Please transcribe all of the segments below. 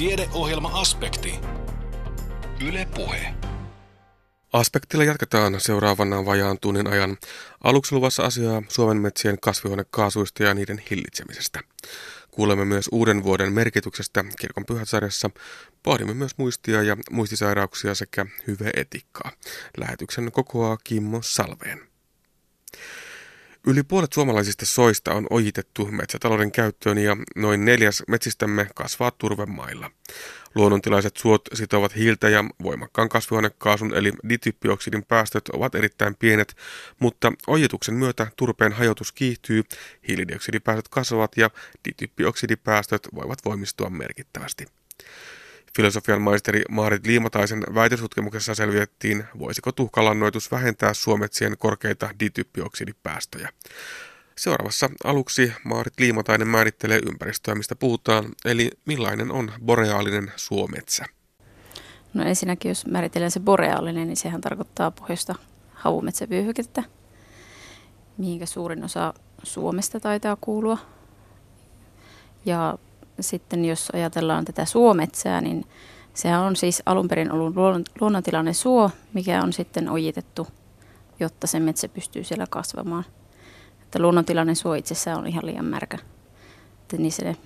Tiedeohjelma-aspekti. Yle Puhe. Aspektilla jatketaan seuraavana vajaan tunnin ajan. Aluksi luvassa asiaa Suomen metsien kasvihuonekaasuista ja niiden hillitsemisestä. Kuulemme myös uuden vuoden merkityksestä kirkon pyhäsarjassa. Pohdimme myös muistia ja muistisairauksia sekä hyveetikkaa. Lähetyksen kokoaa Kimmo Salveen. Yli puolet suomalaisista soista on ojitettu metsätalouden käyttöön ja noin neljäs metsistämme kasvaa turvemailla. Luonnontilaiset suot sitovat hiiltä ja voimakkaan kasvihuonekaasun eli dityppioksidin päästöt ovat erittäin pienet, mutta ojituksen myötä turpeen hajotus kiihtyy, hiilidioksidipäästöt kasvavat ja dityppioksidipäästöt voivat voimistua merkittävästi. Filosofian maisteri Maarit Liimataisen väitösutkimuksessa selvitettiin, voisiko tuhkalannoitus vähentää suometsien korkeita dityppioksidipäästöjä. Seuraavassa aluksi Maarit Liimatainen määrittelee ympäristöä, mistä puhutaan, eli millainen on boreaalinen suometsä. No ensinnäkin, jos määritellään se boreaalinen, niin sehän tarkoittaa pohjoista havumetsävyöhykettä, mihinkä suurin osa Suomesta taitaa kuulua. Ja sitten jos ajatellaan tätä suometsää, niin sehän on siis alun perin ollut luonnontilainen suo, mikä on sitten ojitettu, jotta se metsä pystyy siellä kasvamaan. Että luonnontilainen suo itsessään on ihan liian märkä. Että niin se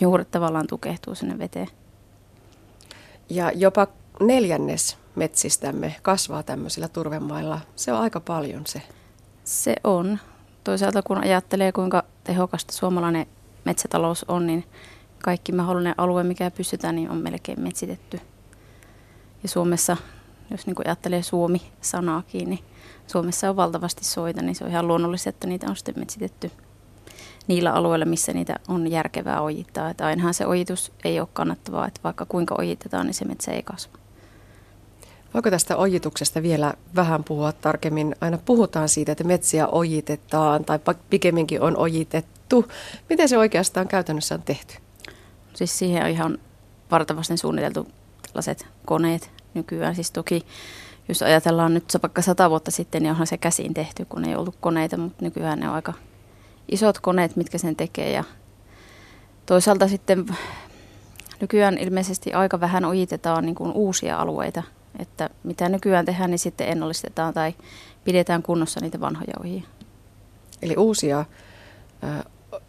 juuret tavallaan tukehtuu sinne veteen. Ja jopa neljännes metsistämme kasvaa tämmöisillä turvemailla. Se on aika paljon se. Se on. Toisaalta kun ajattelee, kuinka tehokasta suomalainen metsätalous on, niin kaikki mahdollinen alue, mikä pystytään, niin on melkein metsitetty. Ja Suomessa, jos niin ajattelee Suomi-sanaakin, niin Suomessa on valtavasti soita, niin se on ihan luonnollista, että niitä on sitten metsitetty niillä alueilla, missä niitä on järkevää ojittaa. Että ainahan se ojitus ei ole kannattavaa, että vaikka kuinka ojitetaan, niin se metsä ei kasva. Voiko tästä ojituksesta vielä vähän puhua tarkemmin? Aina puhutaan siitä, että metsiä ojitetaan tai pikemminkin on ojitettu. Miten se oikeastaan käytännössä on tehty? Siis siihen on ihan vartavasti suunniteltu tällaiset koneet nykyään. Siis toki jos ajatellaan nyt vaikka sata vuotta sitten, niin onhan se käsiin tehty, kun ei ollut koneita, mutta nykyään ne on aika isot koneet, mitkä sen tekee. Ja toisaalta sitten nykyään ilmeisesti aika vähän ojitetaan niin kuin uusia alueita, että mitä nykyään tehdään, niin sitten ennallistetaan tai pidetään kunnossa niitä vanhoja ojia. Eli uusia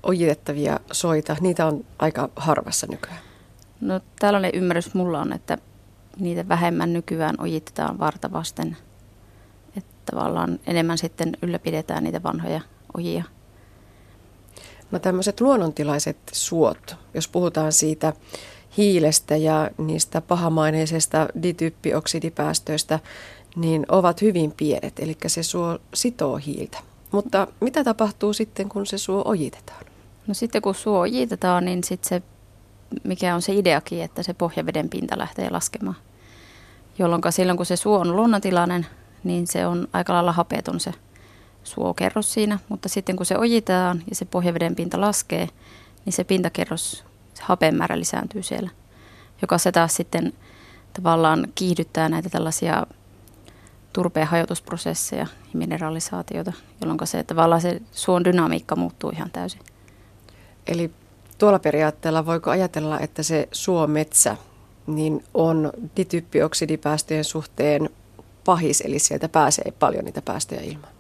ojitettavia soita, niitä on aika harvassa nykyään? No tällainen ymmärrys mulla on, että niitä vähemmän nykyään ojitetaan vartavasten. Että tavallaan enemmän sitten ylläpidetään niitä vanhoja ojia. No tämmöiset luonnontilaiset suot, jos puhutaan siitä hiilestä ja niistä pahamaineisesta dityppioksidipäästöistä, niin ovat hyvin pienet, eli se suo sitoo hiiltä. Mutta mitä tapahtuu sitten, kun se suo ojitetaan? No sitten kun suo ojitetaan, niin sitten se, mikä on se ideakin, että se pohjaveden pinta lähtee laskemaan. Jolloin silloin kun se suo on luonnontilainen, niin se on aika lailla hapeton se suokerros siinä. Mutta sitten kun se ojitaan ja se pohjaveden pinta laskee, niin se pintakerros, se hapen määrä lisääntyy siellä. Joka se taas sitten tavallaan kiihdyttää näitä tällaisia turpeen hajotusprosesseja ja mineralisaatiota, jolloin se tavallaan se suon dynamiikka muuttuu ihan täysin. Eli tuolla periaatteella voiko ajatella, että se suometsä niin on dityppioksidipäästöjen suhteen pahis, eli sieltä pääsee paljon niitä päästöjä ilmaan?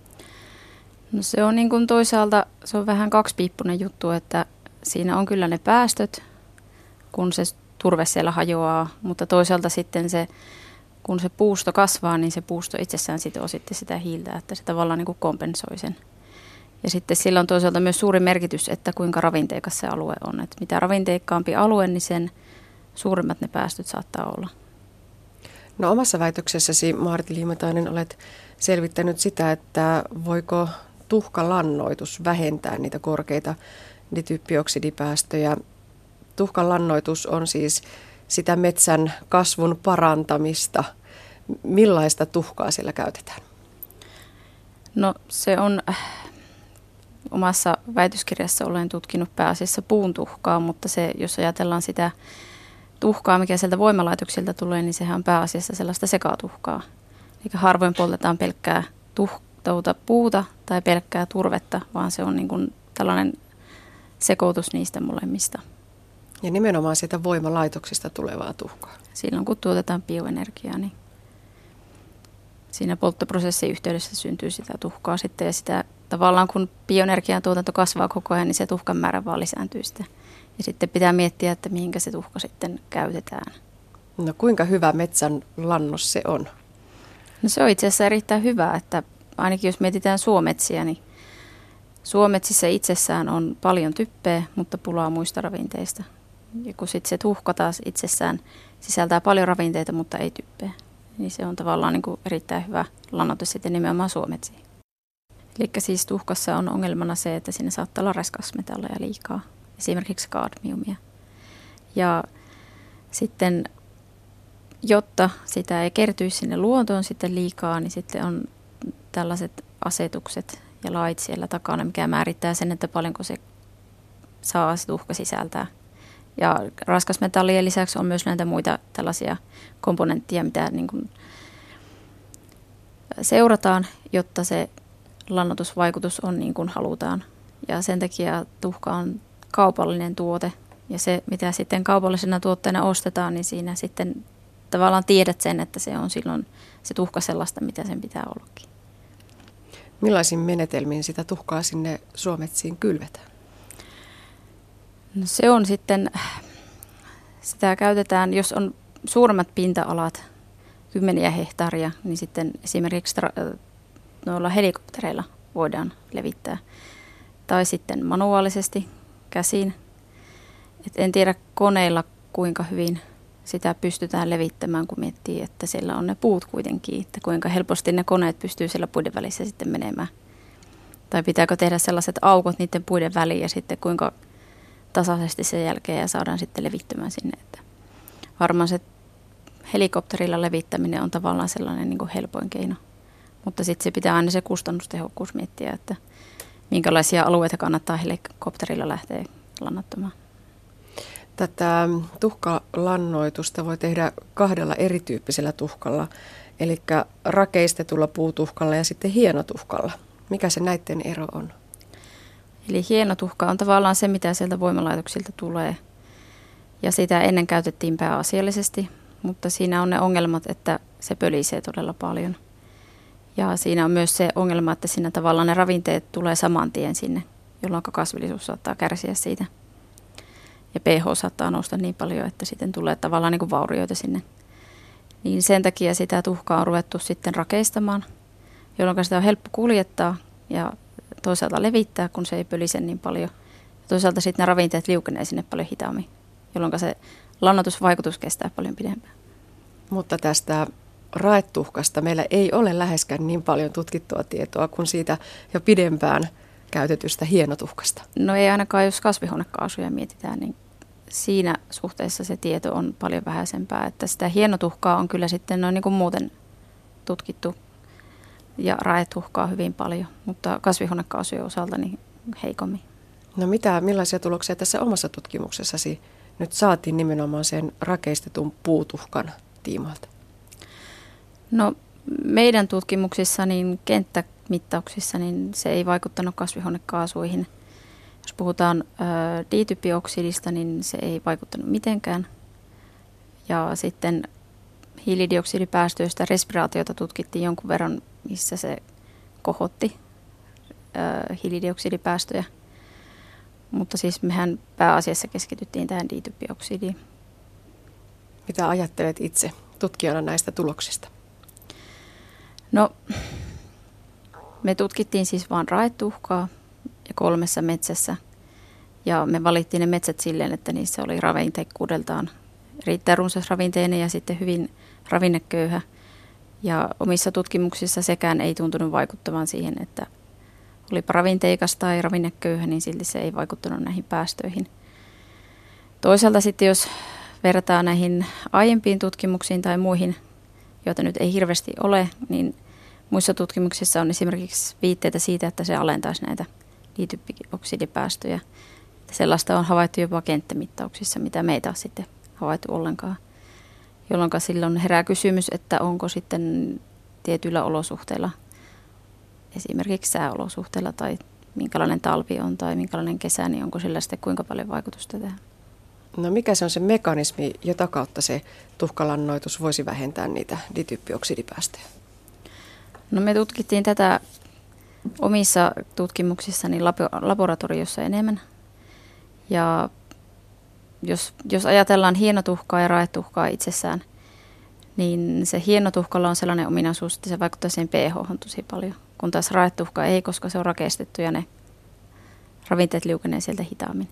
No se on niin kuin toisaalta, se on vähän kaksipiippunen juttu, että siinä on kyllä ne päästöt, kun se turve siellä hajoaa, mutta toisaalta sitten se, kun se puusto kasvaa, niin se puusto itsessään sitoo sitten sitä hiiltä, että se tavallaan niin kuin kompensoi sen. Ja sitten sillä on toisaalta myös suuri merkitys, että kuinka ravinteikas se alue on. Että mitä ravinteikkaampi alue, niin sen suurimmat ne päästöt saattaa olla. No omassa väitöksessäsi, Maarti Liimatainen, olet selvittänyt sitä, että voiko tuhkalannoitus vähentää niitä korkeita dityppioksidipäästöjä. Tuhkalannoitus on siis sitä metsän kasvun parantamista. Millaista tuhkaa siellä käytetään? No se on omassa väitöskirjassa olen tutkinut pääasiassa puun tuhkaa, mutta se, jos ajatellaan sitä tuhkaa, mikä sieltä voimalaitoksilta tulee, niin sehän on pääasiassa sellaista sekatuhkaa. Eli harvoin poltetaan pelkkää tuhtauta puuta tai pelkkää turvetta, vaan se on niin kuin tällainen sekoitus niistä molemmista. Ja nimenomaan sieltä voimalaitoksista tulevaa tuhkaa. Silloin kun tuotetaan bioenergiaa, niin siinä polttoprosessin yhteydessä syntyy sitä tuhkaa sitten ja sitä tavallaan kun bioenergian tuotanto kasvaa koko ajan, niin se tuhkan määrä vaan lisääntyy sitä. Ja sitten pitää miettiä, että mihinkä se tuhka sitten käytetään. No kuinka hyvä metsän lannos se on? No se on itse asiassa erittäin hyvä, että ainakin jos mietitään suometsiä, niin suometsissä itsessään on paljon typpeä, mutta pulaa muista ravinteista. Ja kun sitten se tuhka taas itsessään sisältää paljon ravinteita, mutta ei typpeä, niin se on tavallaan niin kuin erittäin hyvä lannoitus sitten nimenomaan suometsiin. Eli siis tuhkassa on ongelmana se, että siinä saattaa olla raskasmetalleja liikaa, esimerkiksi kadmiumia. Ja sitten jotta sitä ei kertyisi sinne luontoon sitten liikaa, niin sitten on tällaiset asetukset ja lait siellä takana, mikä määrittää sen, että paljonko se saa se tuhka sisältää. Ja raskasmetallien lisäksi on myös näitä muita tällaisia komponentteja, mitä niin kuin seurataan, jotta se lannotusvaikutus on niin kuin halutaan. Ja sen takia tuhka on kaupallinen tuote. Ja se, mitä sitten kaupallisena tuotteena ostetaan, niin siinä sitten tavallaan tiedät sen, että se on silloin se tuhka sellaista, mitä sen pitää ollakin. Millaisin menetelmin sitä tuhkaa sinne suometsiin kylvetään? No se on sitten, sitä käytetään, jos on suuremmat pinta-alat, kymmeniä hehtaaria, niin sitten esimerkiksi noilla helikoptereilla voidaan levittää. Tai sitten manuaalisesti käsin. Et en tiedä koneilla kuinka hyvin sitä pystytään levittämään, kun miettii, että siellä on ne puut kuitenkin, että kuinka helposti ne koneet pystyy siellä puiden välissä sitten menemään. Tai pitääkö tehdä sellaiset aukot niiden puiden väliin ja sitten kuinka tasaisesti sen jälkeen ja saadaan sitten levittämään sinne. Että varmaan se helikopterilla levittäminen on tavallaan sellainen niin helpoin keino. Mutta sitten se pitää aina se kustannustehokkuus miettiä, että minkälaisia alueita kannattaa helikopterilla lähteä lannoittamaan. Tätä tuhkalannoitusta voi tehdä kahdella erityyppisellä tuhkalla, eli rakeistetulla puutuhkalla ja sitten hienotuhkalla. Mikä se näiden ero on? Eli hienotuhka on tavallaan se, mitä sieltä voimalaitoksilta tulee. Ja sitä ennen käytettiin pääasiallisesti, mutta siinä on ne ongelmat, että se pölisee todella paljon. Ja siinä on myös se ongelma, että siinä tavallaan ne ravinteet tulee saman tien sinne, jolloin kasvillisuus saattaa kärsiä siitä – ja pH saattaa nousta niin paljon, että sitten tulee tavallaan niin kuin vaurioita sinne. Niin sen takia sitä tuhkaa on ruvettu sitten rakeistamaan, jolloin sitä on helppo kuljettaa ja toisaalta levittää, kun se ei pölise niin paljon. Ja toisaalta sitten ne ravinteet liukenee sinne paljon hitaammin, jolloin se lannotusvaikutus kestää paljon pidempään. Mutta tästä raetuhkasta meillä ei ole läheskään niin paljon tutkittua tietoa kuin siitä jo pidempään käytetystä hienotuhkasta. No ei ainakaan, jos kasvihuonekaasuja mietitään, niin siinä suhteessa se tieto on paljon vähäisempää. Että sitä hienotuhkaa on kyllä sitten noin niin kuin muuten tutkittu ja raetuhkaa hyvin paljon, mutta kasvihuonekaasujen osalta niin heikommin. No mitä, millaisia tuloksia tässä omassa tutkimuksessasi nyt saatiin nimenomaan sen rakeistetun puutuhkan tiimoilta? No meidän tutkimuksissa, niin kenttämittauksissa, niin se ei vaikuttanut kasvihuonekaasuihin – jos puhutaan ditypioksidista, niin se ei vaikuttanut mitenkään. Ja sitten hiilidioksidipäästöistä respiraatiota tutkittiin jonkun verran, missä se kohotti ö, hiilidioksidipäästöjä. Mutta siis mehän pääasiassa keskityttiin tähän ditypioksidiin. Mitä ajattelet itse tutkijana näistä tuloksista? No, me tutkittiin siis vain raetuhkaa, ja kolmessa metsässä. Ja me valittiin ne metsät silleen, että niissä oli ravinteikkuudeltaan riittää runsas ravinteinen ja sitten hyvin ravinneköyhä. Ja omissa tutkimuksissa sekään ei tuntunut vaikuttavan siihen, että oli ravinteikas tai ravinneköyhä, niin silti se ei vaikuttanut näihin päästöihin. Toisaalta sitten jos verrataan näihin aiempiin tutkimuksiin tai muihin, joita nyt ei hirveästi ole, niin muissa tutkimuksissa on esimerkiksi viitteitä siitä, että se alentaisi näitä liityppioksidipäästöjä. Sellaista on havaittu jopa kenttämittauksissa, mitä meitä on sitten havaittu ollenkaan. Jolloin silloin herää kysymys, että onko sitten tietyillä olosuhteilla, esimerkiksi sääolosuhteilla tai minkälainen talvi on tai minkälainen kesä, niin onko sillä sitten kuinka paljon vaikutusta tähän. No mikä se on se mekanismi, jota kautta se tuhkalannoitus voisi vähentää niitä dityppioksidipäästöjä? No me tutkittiin tätä omissa tutkimuksissani laboratoriossa enemmän. Ja jos, jos ajatellaan hienotuhkaa ja raetuhkaa itsessään, niin se hienotuhkalla on sellainen ominaisuus, että se vaikuttaa siihen pH tosi paljon. Kun taas raetuhka ei, koska se on rakestettu ja ne ravinteet liukenee sieltä hitaammin.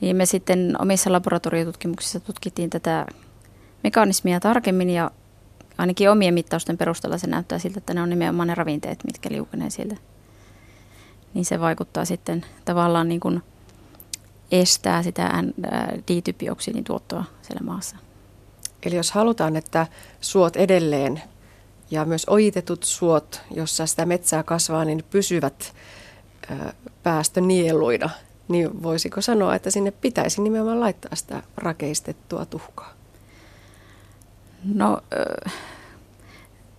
Niin me sitten omissa laboratoriotutkimuksissa tutkittiin tätä mekanismia tarkemmin ja ainakin omien mittausten perusteella se näyttää siltä, että ne on nimenomaan ne ravinteet, mitkä liukenee sieltä. Niin se vaikuttaa sitten tavallaan niin kuin estää sitä D-typioksidin tuottoa siellä maassa. Eli jos halutaan, että suot edelleen ja myös ojitetut suot, jossa sitä metsää kasvaa, niin pysyvät päästönieluina, niin voisiko sanoa, että sinne pitäisi nimenomaan laittaa sitä rakeistettua tuhkaa? No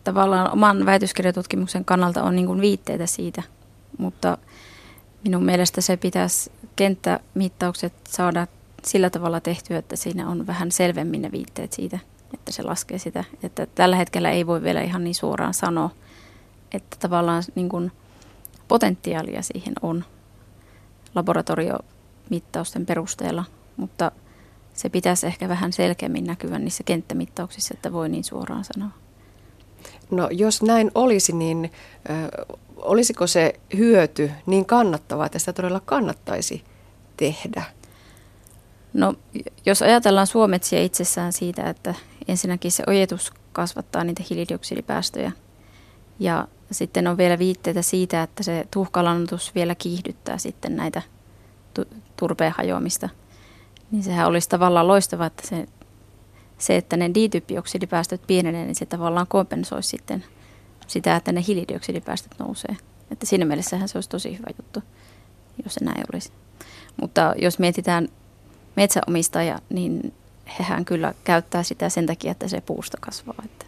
tavallaan oman väitöskirjatutkimuksen kannalta on niin viitteitä siitä, mutta minun mielestä se pitäisi kenttämittaukset saada sillä tavalla tehtyä, että siinä on vähän selvemmin ne viitteet siitä, että se laskee sitä. Että tällä hetkellä ei voi vielä ihan niin suoraan sanoa, että tavallaan niin kuin potentiaalia siihen on laboratoriomittausten perusteella, mutta se pitäisi ehkä vähän selkeämmin näkyä niissä kenttämittauksissa, että voi niin suoraan sanoa. No jos näin olisi, niin ö, olisiko se hyöty niin kannattavaa, että sitä todella kannattaisi tehdä? No jos ajatellaan suometsiä itsessään siitä, että ensinnäkin se ojetus kasvattaa niitä hiilidioksidipäästöjä ja sitten on vielä viitteitä siitä, että se tuhkalannotus vielä kiihdyttää sitten näitä turpeen hajoamista. Niin sehän olisi tavallaan loistava, että se, se että ne dityppioksidipäästöt pienenee, niin se tavallaan kompensoisi sitten sitä, että ne hiilidioksidipäästöt nousee. Että siinä mielessähän se olisi tosi hyvä juttu, jos se näin olisi. Mutta jos mietitään metsäomistaja, niin hehän kyllä käyttää sitä sen takia, että se puusta kasvaa. Että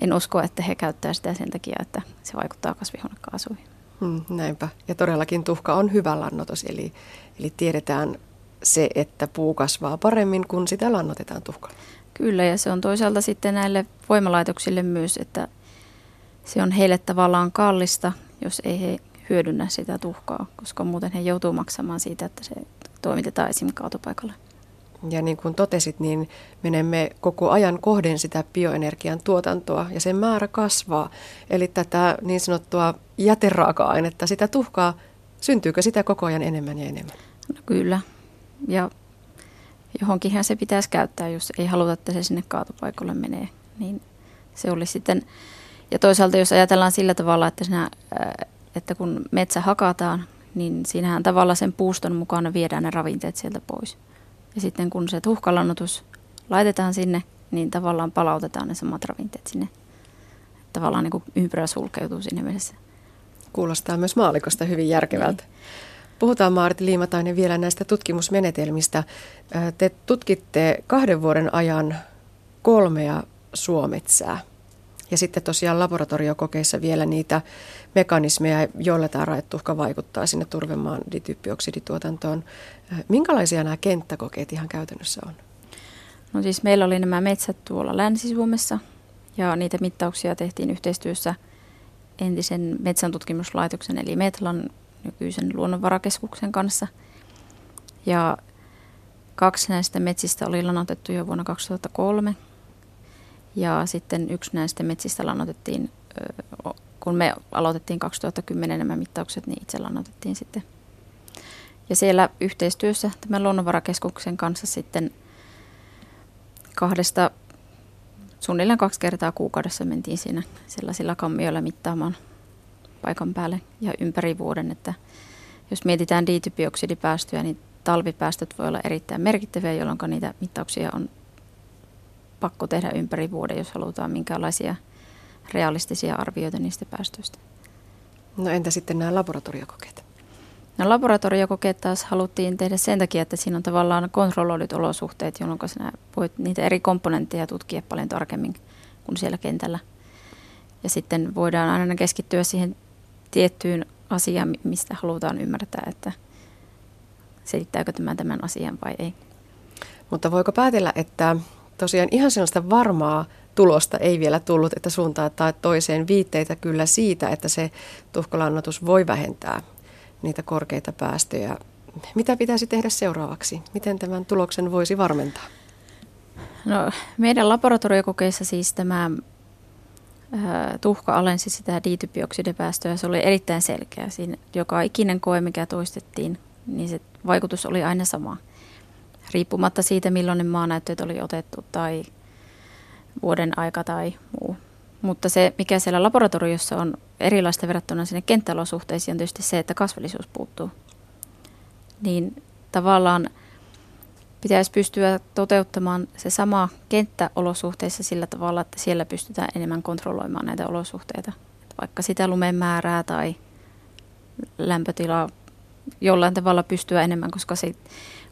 en usko, että he käyttää sitä sen takia, että se vaikuttaa kasvihuonekaasuihin. Hmm, näinpä. Ja todellakin tuhka on hyvä lannotus, eli, eli tiedetään se, että puu kasvaa paremmin, kun sitä lannotetaan tuhkalla. Kyllä, ja se on toisaalta sitten näille voimalaitoksille myös, että se on heille tavallaan kallista, jos ei he hyödynnä sitä tuhkaa, koska muuten he joutuu maksamaan siitä, että se toimitetaan esim. kaatopaikalle. Ja niin kuin totesit, niin menemme koko ajan kohden sitä bioenergian tuotantoa ja sen määrä kasvaa. Eli tätä niin sanottua jäteraaka-ainetta, sitä tuhkaa, syntyykö sitä koko ajan enemmän ja enemmän? No kyllä. Ja johonkinhan se pitäisi käyttää, jos ei haluta, että se sinne kaatopaikalle menee. Niin se olisi sitten, ja toisaalta jos ajatellaan sillä tavalla, että, sinä, että kun metsä hakataan, niin siinähän tavallaan sen puuston mukana viedään ne ravinteet sieltä pois. Ja sitten kun se tuhkalannotus laitetaan sinne, niin tavallaan palautetaan ne samat ravinteet sinne. Tavallaan niin kuin ympyrä sulkeutuu sinne mielessä. Kuulostaa myös maalikosta hyvin järkevältä. Niin. Puhutaan Maarit Liimatainen vielä näistä tutkimusmenetelmistä. Te tutkitte kahden vuoden ajan kolmea suometsää. Ja sitten tosiaan laboratoriokokeissa vielä niitä mekanismeja, joilla tämä raettuhka vaikuttaa sinne turvemaan dityppioksidituotantoon. Minkälaisia nämä kenttäkokeet ihan käytännössä on? No siis meillä oli nämä metsät tuolla Länsi-Suomessa ja niitä mittauksia tehtiin yhteistyössä entisen metsäntutkimuslaitoksen eli Metlan nykyisen luonnonvarakeskuksen kanssa. Ja kaksi näistä metsistä oli lanotettu jo vuonna 2003 ja sitten yksi näistä metsistä lannotettiin, kun me aloitettiin 2010 nämä mittaukset, niin itse lannotettiin sitten. Ja siellä yhteistyössä tämän luonnonvarakeskuksen kanssa sitten kahdesta, suunnilleen kaksi kertaa kuukaudessa mentiin siinä sellaisilla kammioilla mittaamaan paikan päälle ja ympäri vuoden, että jos mietitään diitypioksidipäästöjä, niin talvipäästöt voi olla erittäin merkittäviä, jolloin niitä mittauksia on pakko tehdä ympäri vuoden, jos halutaan minkälaisia realistisia arvioita niistä päästöistä. No entä sitten nämä laboratoriokokeet? No laboratoriokokeet taas haluttiin tehdä sen takia, että siinä on tavallaan kontrolloidut olosuhteet, jolloin sinä voit niitä eri komponentteja tutkia paljon tarkemmin kuin siellä kentällä. Ja sitten voidaan aina keskittyä siihen tiettyyn asiaan, mistä halutaan ymmärtää, että selittääkö tämä tämän asian vai ei. Mutta voiko päätellä, että tosiaan ihan sellaista varmaa tulosta ei vielä tullut, että suuntaan tai toiseen viitteitä kyllä siitä, että se tuhkolannotus voi vähentää niitä korkeita päästöjä. Mitä pitäisi tehdä seuraavaksi? Miten tämän tuloksen voisi varmentaa? No, meidän laboratoriokokeissa siis tämä tuhka alensi sitä diitypioksidipäästöä. Se oli erittäin selkeä. Siinä joka ikinen koe, mikä toistettiin, niin se vaikutus oli aina sama. Riippumatta siitä, milloin ne maanäytteet oli otettu tai vuoden aika tai muu. Mutta se, mikä siellä laboratoriossa on erilaista verrattuna sinne kenttäolosuhteisiin, on tietysti se, että kasvillisuus puuttuu. Niin tavallaan pitäisi pystyä toteuttamaan se sama kenttäolosuhteissa sillä tavalla, että siellä pystytään enemmän kontrolloimaan näitä olosuhteita. Vaikka sitä lumen määrää tai lämpötilaa jollain tavalla pystyä enemmän, koska se,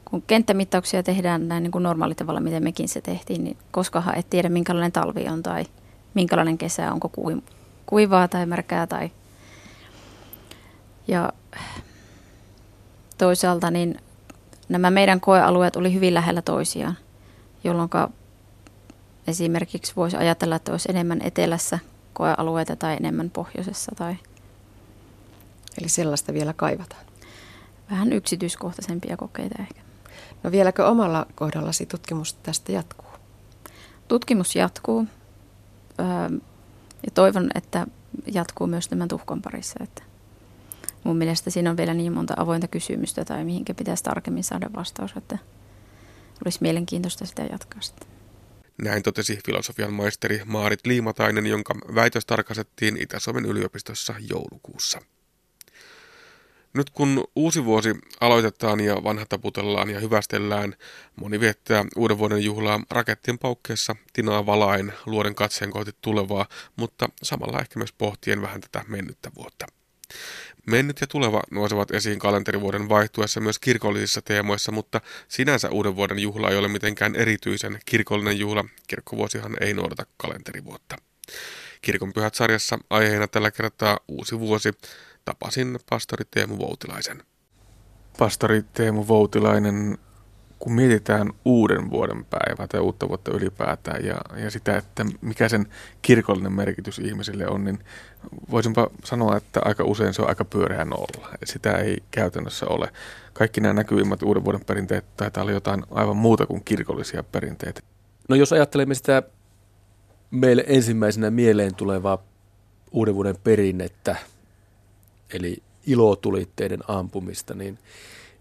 kun kenttämittauksia tehdään näin niin kuin normaalitavala, miten mekin se tehtiin, niin koskahan et tiedä minkälainen talvi on tai minkälainen kesä, onko kuivaa tai märkää tai ja toisaalta niin nämä meidän koealueet oli hyvin lähellä toisiaan, jolloin esimerkiksi voisi ajatella, että olisi enemmän etelässä koealueita tai enemmän pohjoisessa. Tai Eli sellaista vielä kaivataan? Vähän yksityiskohtaisempia kokeita ehkä. No vieläkö omalla kohdallasi tutkimus tästä jatkuu? Tutkimus jatkuu ja toivon, että jatkuu myös tämän tuhkon parissa. Että mun mielestä siinä on vielä niin monta avointa kysymystä tai mihinkä pitäisi tarkemmin saada vastaus, että olisi mielenkiintoista sitä jatkaa sitten. Näin totesi filosofian maisteri Maarit Liimatainen, jonka väitös tarkastettiin Itä-Suomen yliopistossa joulukuussa. Nyt kun uusi vuosi aloitetaan ja vanha taputellaan ja hyvästellään, moni viettää uuden vuoden juhlaa rakettien paukkeessa tinaa valaen luoden katseen kohti tulevaa, mutta samalla ehkä myös pohtien vähän tätä mennyttä vuotta. Mennyt ja tuleva nousevat esiin kalenterivuoden vaihtuessa myös kirkollisissa teemoissa, mutta sinänsä uuden vuoden juhla ei ole mitenkään erityisen kirkollinen juhla. Kirkkovuosihan ei noudata kalenterivuotta. Kirkon pyhät sarjassa aiheena tällä kertaa uusi vuosi. Tapasin pastori Teemu Voutilaisen. Pastori Teemu Voutilainen, kun mietitään uuden vuoden päivää tai uutta vuotta ylipäätään ja, ja sitä, että mikä sen kirkollinen merkitys ihmisille on, niin voisinpa sanoa, että aika usein se on aika pyöreä nolla. Sitä ei käytännössä ole. Kaikki nämä näkyvimmät uuden vuoden perinteet taitaa olla jotain aivan muuta kuin kirkollisia perinteitä. No jos ajattelemme sitä meille ensimmäisenä mieleen tulevaa uuden vuoden perinnettä, eli ilotulitteiden ampumista, niin,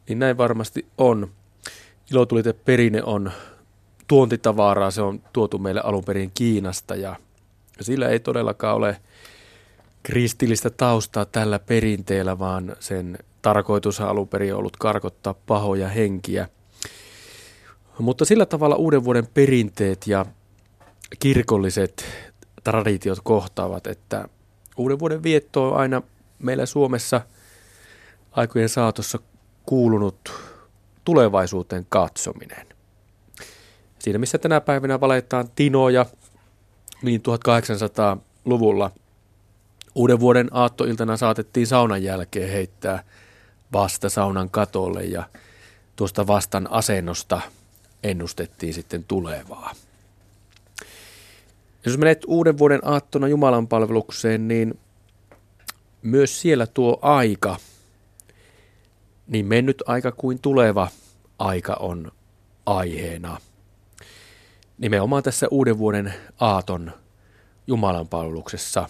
niin näin varmasti on. Ilotuliteperinne on tuontitavaraa, se on tuotu meille alun perin Kiinasta ja sillä ei todellakaan ole kristillistä taustaa tällä perinteellä, vaan sen tarkoitus on alun perin ollut karkottaa pahoja henkiä. Mutta sillä tavalla uuden vuoden perinteet ja kirkolliset traditiot kohtaavat, että uuden vuoden vietto on aina meillä Suomessa aikojen saatossa kuulunut tulevaisuuteen katsominen. Siinä missä tänä päivänä valetaan tinoja, niin 1800-luvulla uuden vuoden aattoiltana saatettiin saunan jälkeen heittää vasta saunan katolle ja tuosta vastan asennosta ennustettiin sitten tulevaa. Jos menet uuden vuoden aattona Jumalan palvelukseen, niin myös siellä tuo aika, niin mennyt aika kuin tuleva aika on aiheena. Nimenomaan tässä uuden vuoden aaton Jumalan palveluksessa.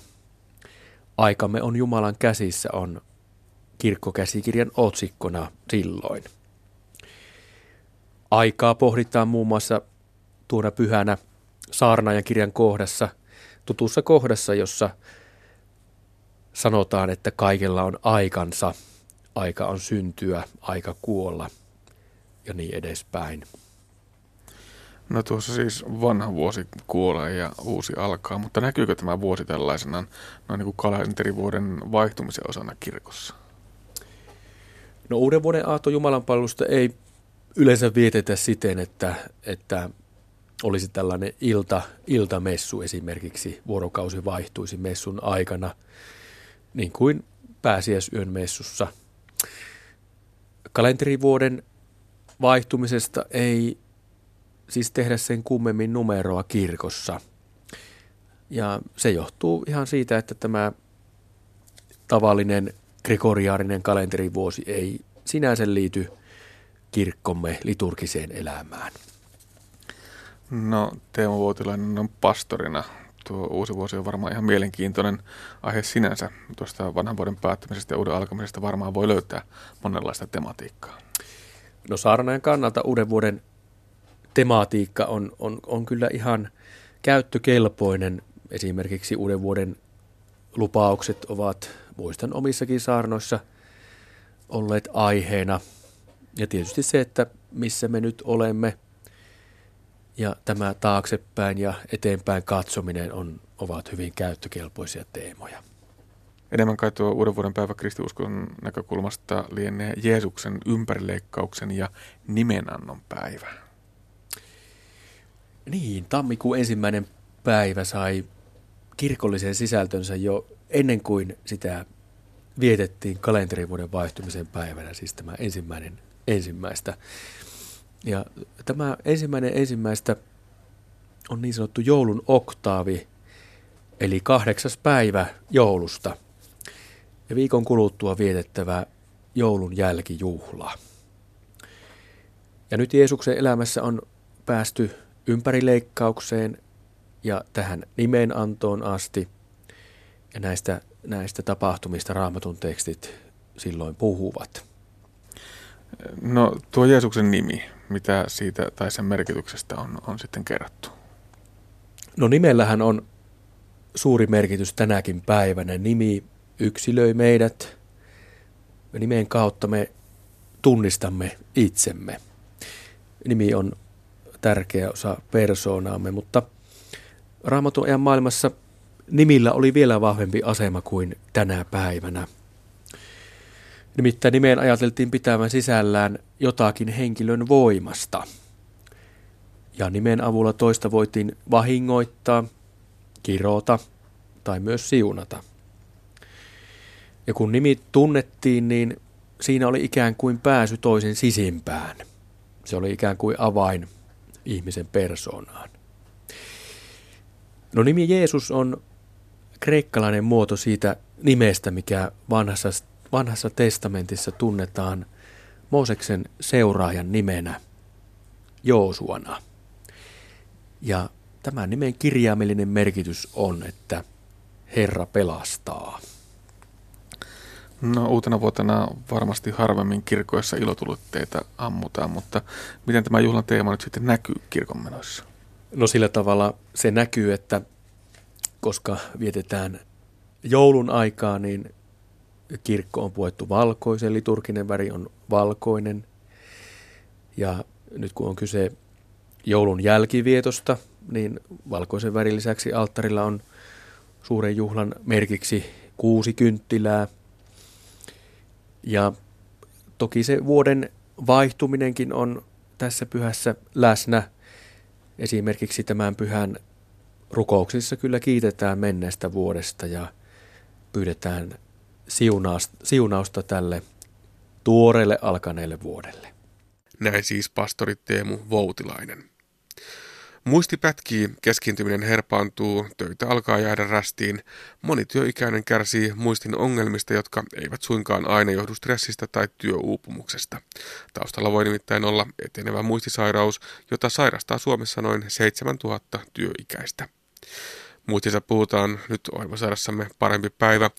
Aikamme on Jumalan käsissä on kirkkokäsikirjan otsikkona silloin. Aikaa pohditaan muun muassa tuona pyhänä saarnaajan kirjan kohdassa, tutussa kohdassa, jossa sanotaan, että kaikella on aikansa. Aika on syntyä, aika kuolla ja niin edespäin. No tuossa siis vanha vuosi kuolee ja uusi alkaa, mutta näkyykö tämä vuosi tällaisena noin niin kuin kalenterivuoden vaihtumisen osana kirkossa? No uuden vuoden aatto Jumalanpalvelusta ei yleensä vietetä siten, että, että olisi tällainen ilta, iltamessu esimerkiksi, vuorokausi vaihtuisi messun aikana, niin kuin pääsiäisyön messussa. Kalenterivuoden vaihtumisesta ei siis tehdä sen kummemmin numeroa kirkossa. Ja se johtuu ihan siitä, että tämä tavallinen gregoriaarinen kalenterivuosi ei sinänsä liity kirkkomme liturgiseen elämään. No Teemu Vuotilainen on pastorina. Tuo uusi vuosi on varmaan ihan mielenkiintoinen aihe sinänsä. Tuosta vanhan vuoden päättämisestä ja uuden alkamisesta varmaan voi löytää monenlaista tematiikkaa. No saarnaajan kannalta uuden vuoden tematiikka on, on, on kyllä ihan käyttökelpoinen. Esimerkiksi uuden vuoden lupaukset ovat, muistan omissakin saarnoissa, olleet aiheena. Ja tietysti se, että missä me nyt olemme ja tämä taaksepäin ja eteenpäin katsominen on, ovat hyvin käyttökelpoisia teemoja. Enemmän kai tuo uuden vuoden päivä kristiuskon näkökulmasta lienee Jeesuksen ympärileikkauksen ja nimenannon päivä. Niin, tammikuun ensimmäinen päivä sai kirkollisen sisältönsä jo ennen kuin sitä vietettiin kalenterivuoden vaihtumisen päivänä, siis tämä ensimmäinen ensimmäistä. Ja tämä ensimmäinen ensimmäistä on niin sanottu joulun oktaavi, eli kahdeksas päivä joulusta ja viikon kuluttua vietettävä joulun jälkijuhla. Ja nyt Jeesuksen elämässä on päästy ympärileikkaukseen ja tähän nimenantoon asti. Ja näistä, näistä tapahtumista raamatun tekstit silloin puhuvat. No tuo Jeesuksen nimi, mitä siitä tai sen merkityksestä on, on sitten kerrottu? No nimellähän on suuri merkitys tänäkin päivänä. Nimi yksilöi meidät. Nimen kautta me tunnistamme itsemme. Nimi on tärkeä osa persoonaamme, mutta Raamatun ajan maailmassa nimillä oli vielä vahvempi asema kuin tänä päivänä. Nimittäin nimeen ajateltiin pitävän sisällään jotakin henkilön voimasta. Ja nimen avulla toista voitiin vahingoittaa, kirota tai myös siunata. Ja kun nimi tunnettiin, niin siinä oli ikään kuin pääsy toisen sisimpään. Se oli ikään kuin avain ihmisen persoonaan. No nimi Jeesus on kreikkalainen muoto siitä nimestä, mikä vanhassa, vanhassa testamentissa tunnetaan Mooseksen seuraajan nimenä Joosuana. Ja tämän nimen kirjaimellinen merkitys on, että Herra pelastaa. No uutena vuotena varmasti harvemmin kirkoissa ilotulitteita ammutaan, mutta miten tämä juhlan teema nyt sitten näkyy kirkonmenoissa? No sillä tavalla se näkyy, että koska vietetään joulun aikaa, niin kirkko on puettu valkoisen, liturginen väri on valkoinen. Ja nyt kun on kyse joulun jälkivietosta, niin valkoisen värin lisäksi alttarilla on suuren juhlan merkiksi kuusi kynttilää. Ja toki se vuoden vaihtuminenkin on tässä pyhässä läsnä. Esimerkiksi tämän pyhän rukouksissa kyllä kiitetään menneestä vuodesta ja pyydetään siunausta tälle tuoreelle alkaneelle vuodelle. Näin siis pastori Teemu Voutilainen. Muisti pätkii, keskiintyminen herpaantuu, töitä alkaa jäädä rästiin. Moni työikäinen kärsii muistin ongelmista, jotka eivät suinkaan aina johdu stressistä tai työuupumuksesta. Taustalla voi nimittäin olla etenevä muistisairaus, jota sairastaa Suomessa noin 7000 työikäistä. Muistissa puhutaan nyt Oivasairassamme parempi päivä.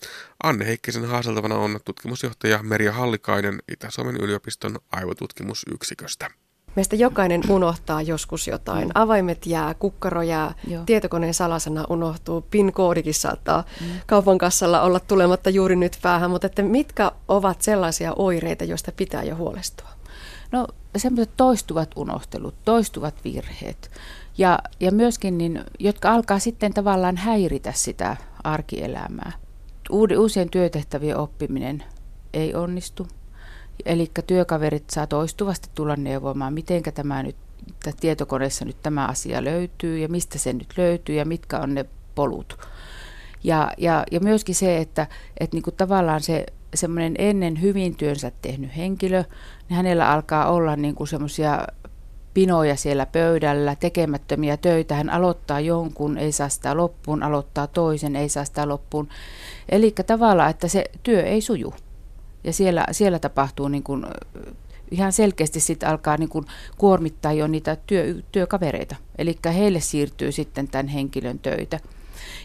Anne Heikkisen haaseltavana on tutkimusjohtaja Merja Hallikainen Itä-Suomen yliopiston aivotutkimusyksiköstä. Meistä jokainen unohtaa joskus jotain. Avaimet jää, kukkaro jää, Joo. tietokoneen salasana unohtuu, PIN-koodikin saattaa mm. kaupan kassalla olla tulematta juuri nyt päähän, mutta että mitkä ovat sellaisia oireita, joista pitää jo huolestua? No semmoiset toistuvat unohtelut, toistuvat virheet ja, ja myöskin, niin, jotka alkaa sitten tavallaan häiritä sitä arkielämää. Uusien työtehtävien oppiminen ei onnistu. Eli työkaverit saa toistuvasti tulla neuvomaan, miten tämä nyt tietokoneessa nyt tämä asia löytyy ja mistä se nyt löytyy ja mitkä on ne polut. Ja, ja, ja myöskin se, että, että niin kuin tavallaan se semmoinen ennen hyvin työnsä tehnyt henkilö, niin hänellä alkaa olla niin semmoisia pinoja siellä pöydällä, tekemättömiä töitä. Hän aloittaa jonkun, ei saa sitä loppuun, aloittaa toisen, ei saa sitä loppuun. Eli tavallaan, että se työ ei suju. Ja siellä, siellä tapahtuu niin kuin, ihan selkeästi sitten alkaa niin kuin kuormittaa jo niitä työ, työkavereita. Eli heille siirtyy sitten tämän henkilön töitä.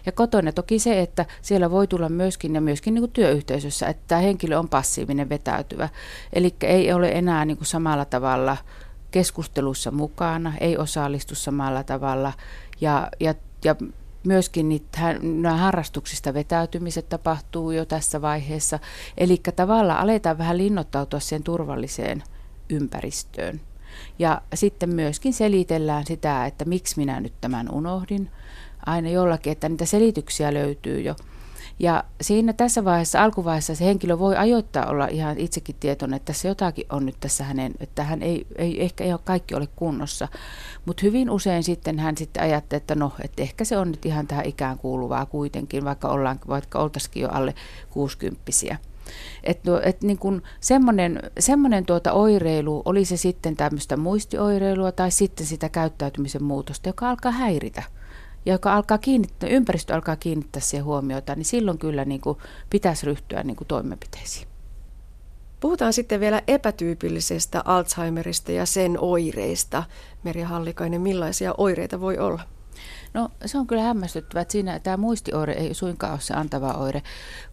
Ja kotona toki se, että siellä voi tulla myöskin ja myöskin niin kuin työyhteisössä, että tämä henkilö on passiivinen, vetäytyvä. Eli ei ole enää niin kuin samalla tavalla keskustelussa mukana, ei osallistu samalla tavalla ja, ja, ja myöskin niitä, nämä harrastuksista vetäytymiset tapahtuu jo tässä vaiheessa. Eli tavallaan aletaan vähän linnoittautua siihen turvalliseen ympäristöön. Ja sitten myöskin selitellään sitä, että miksi minä nyt tämän unohdin. Aina jollakin, että niitä selityksiä löytyy jo. Ja siinä tässä vaiheessa, alkuvaiheessa se henkilö voi ajoittaa olla ihan itsekin tietoinen, että tässä jotakin on nyt tässä hänen, että hän ei, ei ehkä ei ole kaikki ole kunnossa. Mutta hyvin usein sitten hän sitten ajattelee, että no, että ehkä se on nyt ihan tähän ikään kuuluvaa kuitenkin, vaikka, ollaan, vaikka oltaisikin jo alle kuusikymppisiä. Että no, et niin kun semmoinen, semmoinen tuota oireilu, oli se sitten tämmöistä muistioireilua tai sitten sitä käyttäytymisen muutosta, joka alkaa häiritä ja joka alkaa kiinnittää, ympäristö alkaa kiinnittää siihen huomiota, niin silloin kyllä niin kuin pitäisi ryhtyä niin kuin toimenpiteisiin. Puhutaan sitten vielä epätyypillisestä Alzheimerista ja sen oireista. Merja Hallikainen, millaisia oireita voi olla? No se on kyllä hämmästyttävää, että siinä tämä muistioire ei suinkaan ole se antava oire,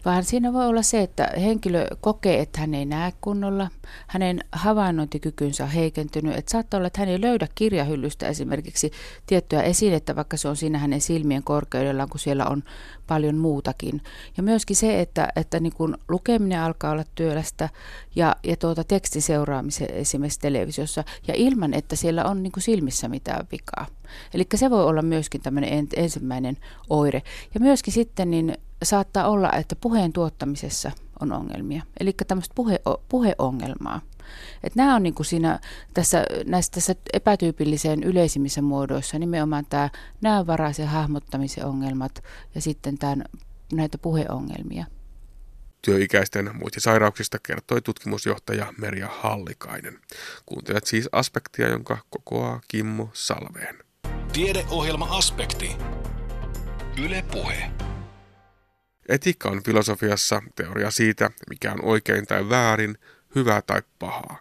vaan siinä voi olla se, että henkilö kokee, että hän ei näe kunnolla, hänen havainnointikykynsä on heikentynyt, että saattaa olla, että hän ei löydä kirjahyllystä esimerkiksi tiettyä esinettä, vaikka se on siinä hänen silmien korkeudellaan, kun siellä on paljon muutakin. Ja myöskin se, että, että niin kun lukeminen alkaa olla työlästä ja, ja tuota tekstin seuraamisen esimerkiksi televisiossa ja ilman, että siellä on niin silmissä mitään vikaa. Eli se voi olla myöskin tämmöinen ensimmäinen oire. Ja myöskin sitten niin saattaa olla, että puheen tuottamisessa on ongelmia. Eli tämmöistä puhe, puheongelmaa. Et nämä on niin kuin siinä, tässä, näissä tässä epätyypilliseen yleisimmissä muodoissa nimenomaan tämä näövaraisen hahmottamisen ongelmat ja sitten tämän, näitä puheongelmia. Työikäisten muistisairauksista kertoi tutkimusjohtaja Merja Hallikainen. Kuuntelet siis aspektia, jonka kokoaa Kimmo Salveen. Tiedeohjelma Aspekti. Yle Puhe. Etiikka on filosofiassa teoria siitä, mikä on oikein tai väärin, hyvää tai pahaa.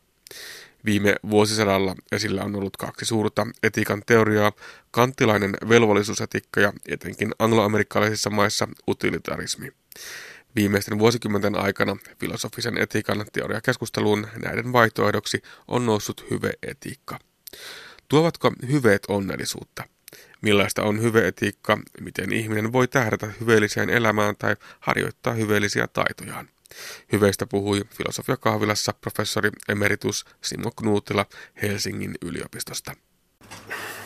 Viime vuosisadalla esillä on ollut kaksi suurta etiikan teoriaa, kanttilainen velvollisuusetikka ja etenkin angloamerikkalaisissa maissa utilitarismi. Viimeisten vuosikymmenten aikana filosofisen etiikan teoriakeskusteluun näiden vaihtoehdoksi on noussut hyveetiikka. Tuovatko hyveet onnellisuutta? Millaista on hyveetiikka? Miten ihminen voi tähdätä hyveelliseen elämään tai harjoittaa hyveellisiä taitojaan? Hyveistä puhui filosofiakahvilassa professori emeritus Simo Knuutila Helsingin yliopistosta.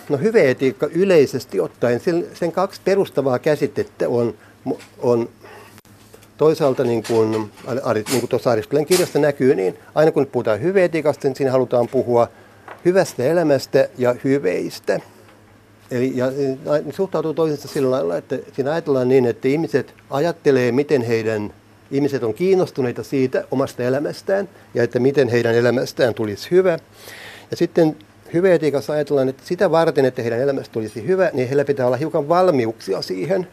No hyveetiikka yleisesti ottaen, sen, kaksi perustavaa käsitettä on, on toisaalta niin kuin, niin kuin tuossa Aristoteleen kirjasta näkyy, niin aina kun puhutaan hyveetiikasta, niin siinä halutaan puhua hyvästä elämästä ja hyveistä. Eli ja, suhtautuu toisensa sillä lailla, että siinä ajatellaan niin, että ihmiset ajattelee, miten heidän ihmiset on kiinnostuneita siitä omasta elämästään ja että miten heidän elämästään tulisi hyvä. Ja sitten hyveetiikassa ajatellaan, että sitä varten, että heidän elämästä tulisi hyvä, niin heillä pitää olla hiukan valmiuksia siihen.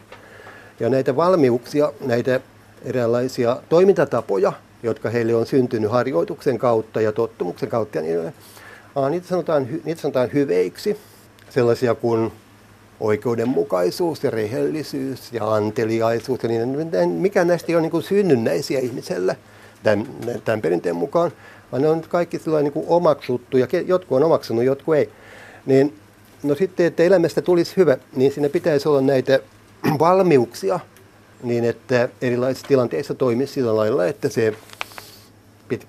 Ja näitä valmiuksia, näitä eräänlaisia toimintatapoja, jotka heille on syntynyt harjoituksen kautta ja tottumuksen kautta, ja niin, niitä, sanotaan, niitä sanotaan hyveiksi, sellaisia kuin oikeudenmukaisuus ja rehellisyys ja anteliaisuus ja niin, mikä näistä ei ole niin synnynnäisiä ihmisellä tämän, tämän perinteen mukaan, vaan ne on kaikki niin kuin omaksuttu ja jotkut on omaksunut, jotkut ei. Niin, no sitten, että elämästä tulisi hyvä, niin siinä pitäisi olla näitä valmiuksia niin, että erilaisissa tilanteissa toimisi sillä lailla, että se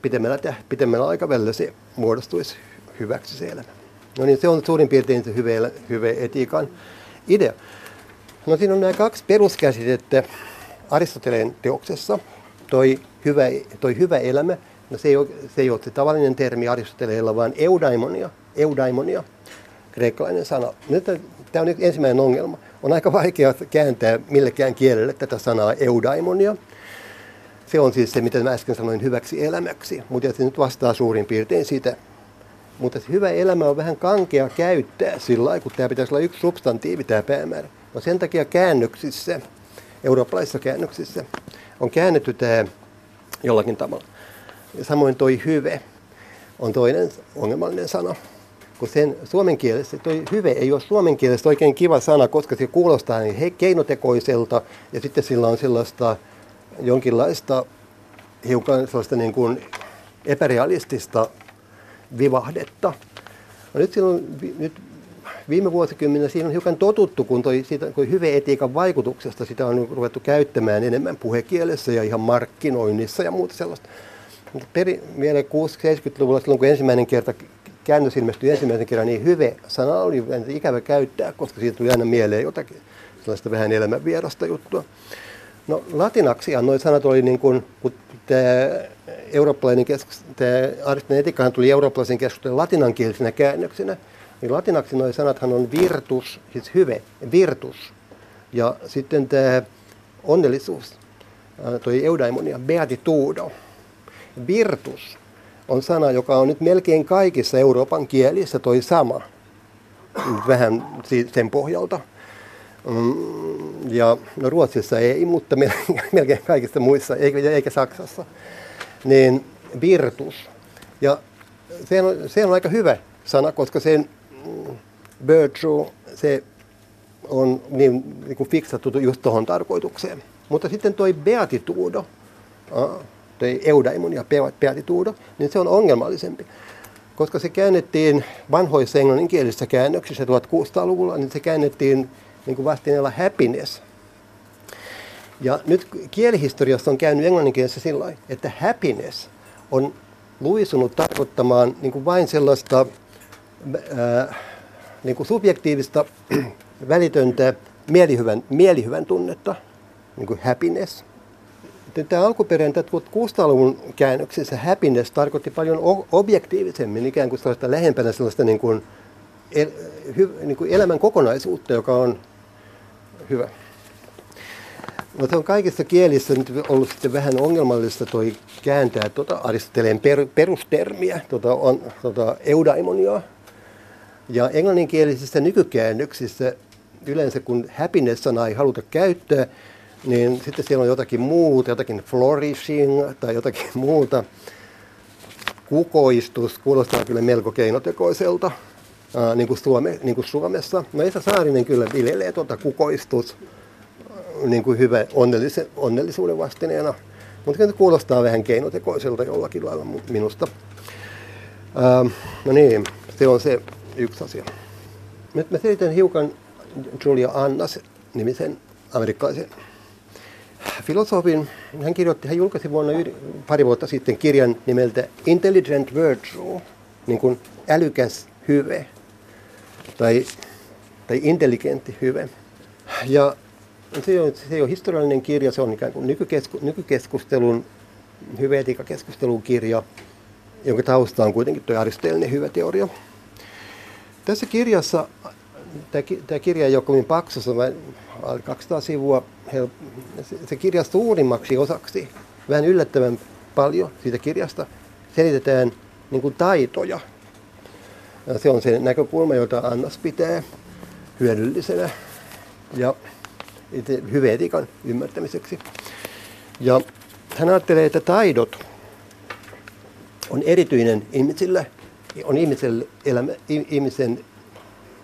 pitemmällä, pitemmällä aikavälillä se muodostuisi hyväksi se elämä. No niin, se on suurin piirtein se hyve, hyve etiikan idea. No siinä on nämä kaksi peruskäsitettä Aristoteleen teoksessa. Toi hyvä, toi hyvä elämä, no se ei, ole, se ei ole se tavallinen termi Aristoteleella, vaan eudaimonia, eudaimonia, kreikkalainen sana. Nyt tämä on ensimmäinen ongelma. On aika vaikea kääntää millekään kielelle tätä sanaa eudaimonia. Se on siis se, mitä mä äsken sanoin, hyväksi elämäksi, mutta se nyt vastaa suurin piirtein sitä. Mutta hyvä elämä on vähän kankea käyttää sillä lailla, kun tämä pitäisi olla yksi substantiivi, tämä päämäärä. No sen takia käännöksissä, eurooppalaisissa käännöksissä, on käännetty tämä jollakin tavalla. Ja samoin toi hyve on toinen ongelmallinen sana. Kun sen suomen kielessä, toi hyve ei ole suomen kielessä oikein kiva sana, koska se kuulostaa niin keinotekoiselta ja sitten sillä on sellaista jonkinlaista hiukan sellaista niin kuin epärealistista vivahdetta. No nyt, silloin, nyt viime vuosikymmenellä siinä on hiukan totuttu, kun, toi, siitä, kun hyveetiikan vaikutuksesta sitä on ruvettu käyttämään enemmän puhekielessä ja ihan markkinoinnissa ja muuta sellaista. Mutta peri, vielä 60-70-luvulla, silloin kun ensimmäinen kerta käännös ilmestyi ensimmäisen kerran, niin hyve-sana oli ikävä käyttää, koska siitä tuli aina mieleen jotakin sellaista vähän elämänvierasta juttua. No latinaksi noin sanat oli niin kuin, kun tämä eurooppalainen keskus, tämä aristinen etiikkahan tuli eurooppalaisen keskustelun latinankielisenä käännöksenä, niin latinaksi noin sanathan on virtus, siis hyve, virtus. Ja sitten tämä onnellisuus, toi eudaimonia, beatitudo. Virtus on sana, joka on nyt melkein kaikissa Euroopan kielissä toi sama, vähän sen pohjalta. Mm, ja no Ruotsissa ei, mutta melkein kaikissa muissa, eikä, eikä Saksassa. Niin virtus. Ja se on, se on aika hyvä sana, koska sen mm, virtue, se on niin, niin kuin fiksattu just tuohon tarkoitukseen. Mutta sitten toi beatitudo, toi eudaimon ja beatitudo, niin se on ongelmallisempi. Koska se käännettiin vanhoissa englanninkielisissä käännöksissä 1600-luvulla, niin se käännettiin niin kuin vastineella happiness. Ja nyt kielihistoriassa on käynyt englanninkielisessä sillä että happiness on luisunut tarkoittamaan niin kuin vain sellaista ää, niin kuin subjektiivista välitöntä mielihyvän, mielihyvän tunnetta, niin kuin happiness. Tämä alkuperäinen 1600-luvun käännöksessä happiness tarkoitti paljon objektiivisemmin, ikään kuin sellaista lähempänä sellaista niin kuin, el, hy, niin kuin elämän kokonaisuutta, joka on hyvä. No se on kaikissa kielissä nyt ollut sitten vähän ongelmallista toi kääntää tuota Aristoteleen per, perustermiä, tuota, on, tuota eudaimonia. Ja englanninkielisissä nykykäännöksissä yleensä kun happiness-sanaa ei haluta käyttää, niin sitten siellä on jotakin muuta, jotakin flourishing tai jotakin muuta. Kukoistus kuulostaa kyllä melko keinotekoiselta ää, niin, kuin Suome, niin kuin Suomessa. No Esa Saarinen kyllä viljelee tuota kukoistus niin kuin hyvä onnellisen, onnellisuuden vastineena. Mutta se kuulostaa vähän keinotekoiselta jollakin lailla minusta. Ää, no niin, se on se yksi asia. Nyt mä selitän hiukan Julia Annas nimisen amerikkalaisen filosofin. Hän kirjoitti, hän julkaisi vuonna pari vuotta sitten kirjan nimeltä Intelligent Virtue, niin kuin älykäs hyve tai, tai intelligentti hyve. Ja se on, se on historiallinen kirja, se on ikään kuin nykykesku, nykykeskustelun, hyveetiikakeskustelun kirja, jonka tausta on kuitenkin tuo aristotelinen hyväteoria. Tässä kirjassa, tämä, kirja ei ole kovin paksu, se on 200 sivua, se kirja suurimmaksi osaksi, vähän yllättävän paljon siitä kirjasta, selitetään niin kuin taitoja, ja se on se näkökulma, jota Annas pitää hyödyllisenä ja hyveetikan ymmärtämiseksi. Ja hän ajattelee, että taidot on erityinen ihmisille, on ihmisen, elämä, ihmisen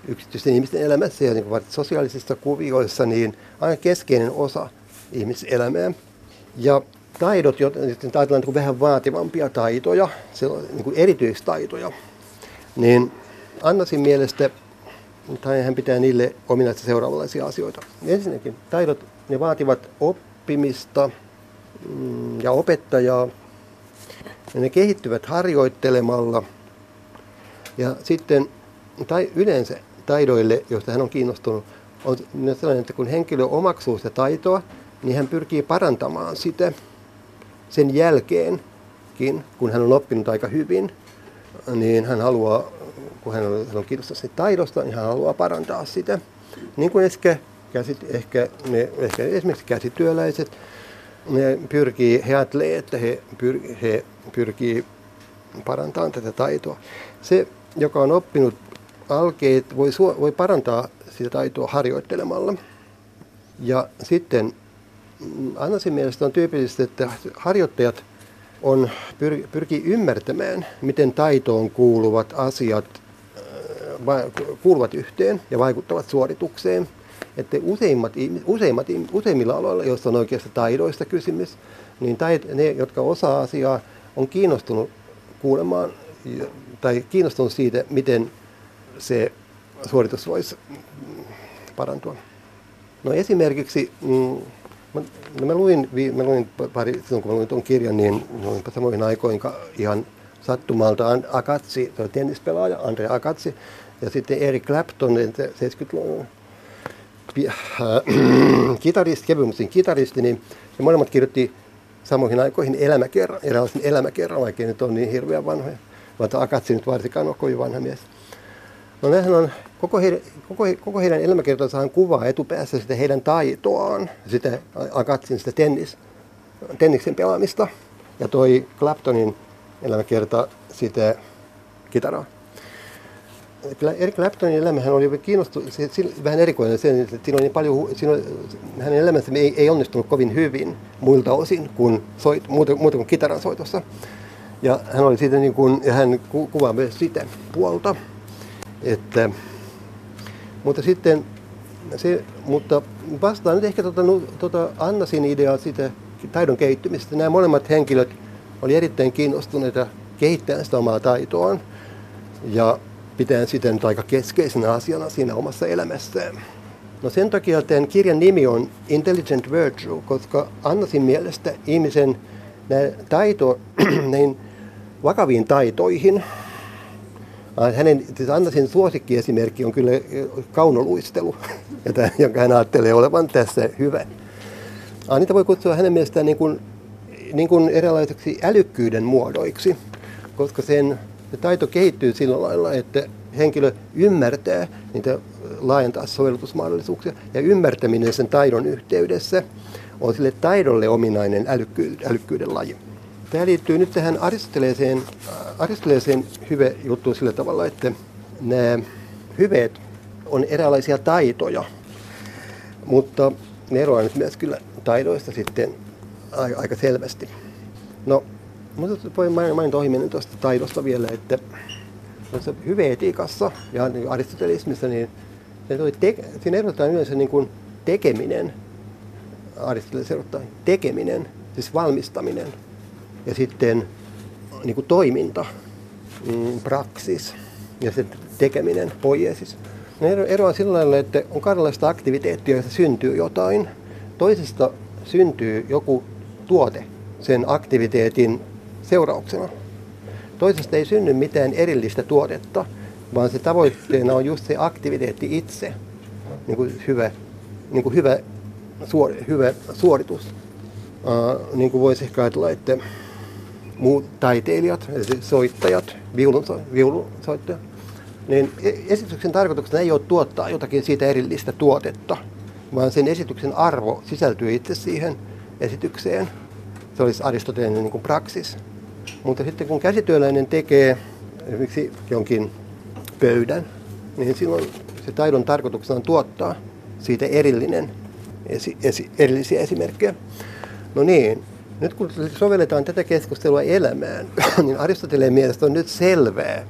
yksityisten ihmisten elämässä ja niin sosiaalisissa kuvioissa niin aina keskeinen osa ihmiselämää. Ja taidot, joita ajatellaan niin vähän vaativampia taitoja, niin erityistaitoja, niin Annasin mielestä, tai hän pitää niille ominaista seuraavanlaisia asioita. Ensinnäkin taidot, ne vaativat oppimista mm, ja opettajaa, ja ne kehittyvät harjoittelemalla. Ja sitten tai yleensä taidoille, joista hän on kiinnostunut, on sellainen, että kun henkilö omaksuu sitä taitoa, niin hän pyrkii parantamaan sitä sen jälkeenkin, kun hän on oppinut aika hyvin, niin hän haluaa, kun hän on, hän on kiinnostunut taidosta, niin hän haluaa parantaa sitä. Niin kuin ehkä, käsit, ehkä, ne, ehkä esimerkiksi käsityöläiset, ne pyrkii, he ajattelee, että he, pyr, he pyrkii parantamaan tätä taitoa. Se joka on oppinut alkeet, voi, voi parantaa sitä taitoa harjoittelemalla. Ja sitten mm, Annasin mielestä on tyypillistä, että harjoittajat on pyr, pyrkii ymmärtämään, miten taitoon kuuluvat asiat kuuluvat yhteen ja vaikuttavat suoritukseen. Että useimmat, useimmat, useimmilla aloilla, joissa on oikeasta taidoista kysymys, niin tait, ne, jotka osaa asiaa, on kiinnostunut kuulemaan tai kiinnostunut siitä, miten se suoritus voisi parantua. No esimerkiksi, mm, no mä, luin, mä luin pari, silloin kun mä luin tuon kirjan, niin luinpa samoihin aikoihin ihan sattumalta Akatsi, tennispelaaja Andre Akatsi, ja sitten Eric Clapton, 70-luvun äh, kitaristi, kevyen kitaristi, niin he molemmat kirjoitti samoihin aikoihin elämäkerran, eräänlaisen elämäkerran, vaikka nyt on niin hirveän vanhoja. Vaikka Akatsi nyt varsinkaan on kovin vanha mies. No nehän on, koko heidän, koko, koko heidän elämäkertansa on kuvaa etupäässä sitä heidän taitoaan, sitä Akatsin sitä tennis, tenniksen pelaamista. Ja toi Claptonin elämäkerta sitä kitaraa. Eric Claptonin elämähän oli kiinnostunut, se, se, vähän erikoinen sen, että siinä oli niin paljon, siinä oli, hänen elämänsä ei, ei onnistunut kovin hyvin muilta osin kuin soit, muuta, muuta kuin kitaran soitossa. Ja hän oli siitä niin kuin, ja hän ku, kuvaa myös sitä puolta. Että, mutta sitten se, mutta vastaan nyt ehkä tuota, tuota Annasin ideaa siitä taidon kehittymisestä. Nämä molemmat henkilöt oli erittäin kiinnostuneita kehittämään sitä omaa taitoaan. Ja sitä nyt aika keskeisenä asiana siinä omassa elämässään. No sen takia tämän kirjan nimi on Intelligent Virtue, koska Annasin mielestä ihmisen taito niin vakaviin taitoihin, hänen, siis Annasin suosikkiesimerkki on kyllä kaunoluistelu, jonka hän ajattelee olevan tässä hyvä. Niitä voi kutsua hänen mielestään niin kuin, niin kuin erilaiseksi älykkyyden muodoiksi, koska sen se taito kehittyy sillä lailla, että henkilö ymmärtää niitä laajentaa sovellutusmahdollisuuksia. Ja ymmärtäminen sen taidon yhteydessä on sille taidolle ominainen älykky, älykkyyden laji. Tämä liittyy nyt tähän aristoteleeseen, aristoteleeseen hyve juttuun sillä tavalla, että nämä hyveet on eräänlaisia taitoja, mutta ne eroavat myös kyllä taidoista sitten aika selvästi. No, mutta voi mainita ohi tuosta taidosta vielä, että hyveetiikassa ja niin aristotelismissa, niin te, siinä erotetaan yleensä niin kuin tekeminen, Aristoteles erottaa tekeminen, siis valmistaminen, ja sitten niin kuin toiminta, mm, praksis, ja sitten tekeminen, poiesis. Ne eroaa sillä lailla, että on kahdenlaista aktiviteettia, joista syntyy jotain. Toisesta syntyy joku tuote sen aktiviteetin seurauksena. Toisesta ei synny mitään erillistä tuotetta, vaan se tavoitteena on just se aktiviteetti itse, niin kuin hyvä, niin kuin hyvä, suor, hyvä suoritus. Uh, niin kuin voisi ehkä ajatella, että muut taiteilijat, eli soittajat, viulun, viulunsoittajat, niin e, esityksen tarkoituksena ei ole tuottaa jotakin siitä erillistä tuotetta, vaan sen esityksen arvo sisältyy itse siihen esitykseen. Se olisi Aristoteleen niin praksis. Mutta sitten kun käsityöläinen tekee esimerkiksi jonkin pöydän, niin silloin se taidon tarkoituksena on tuottaa siitä erillinen, esi, esi, erillisiä esimerkkejä. No niin, nyt kun sovelletaan tätä keskustelua elämään, niin Aristoteleen mielestä on nyt selvää,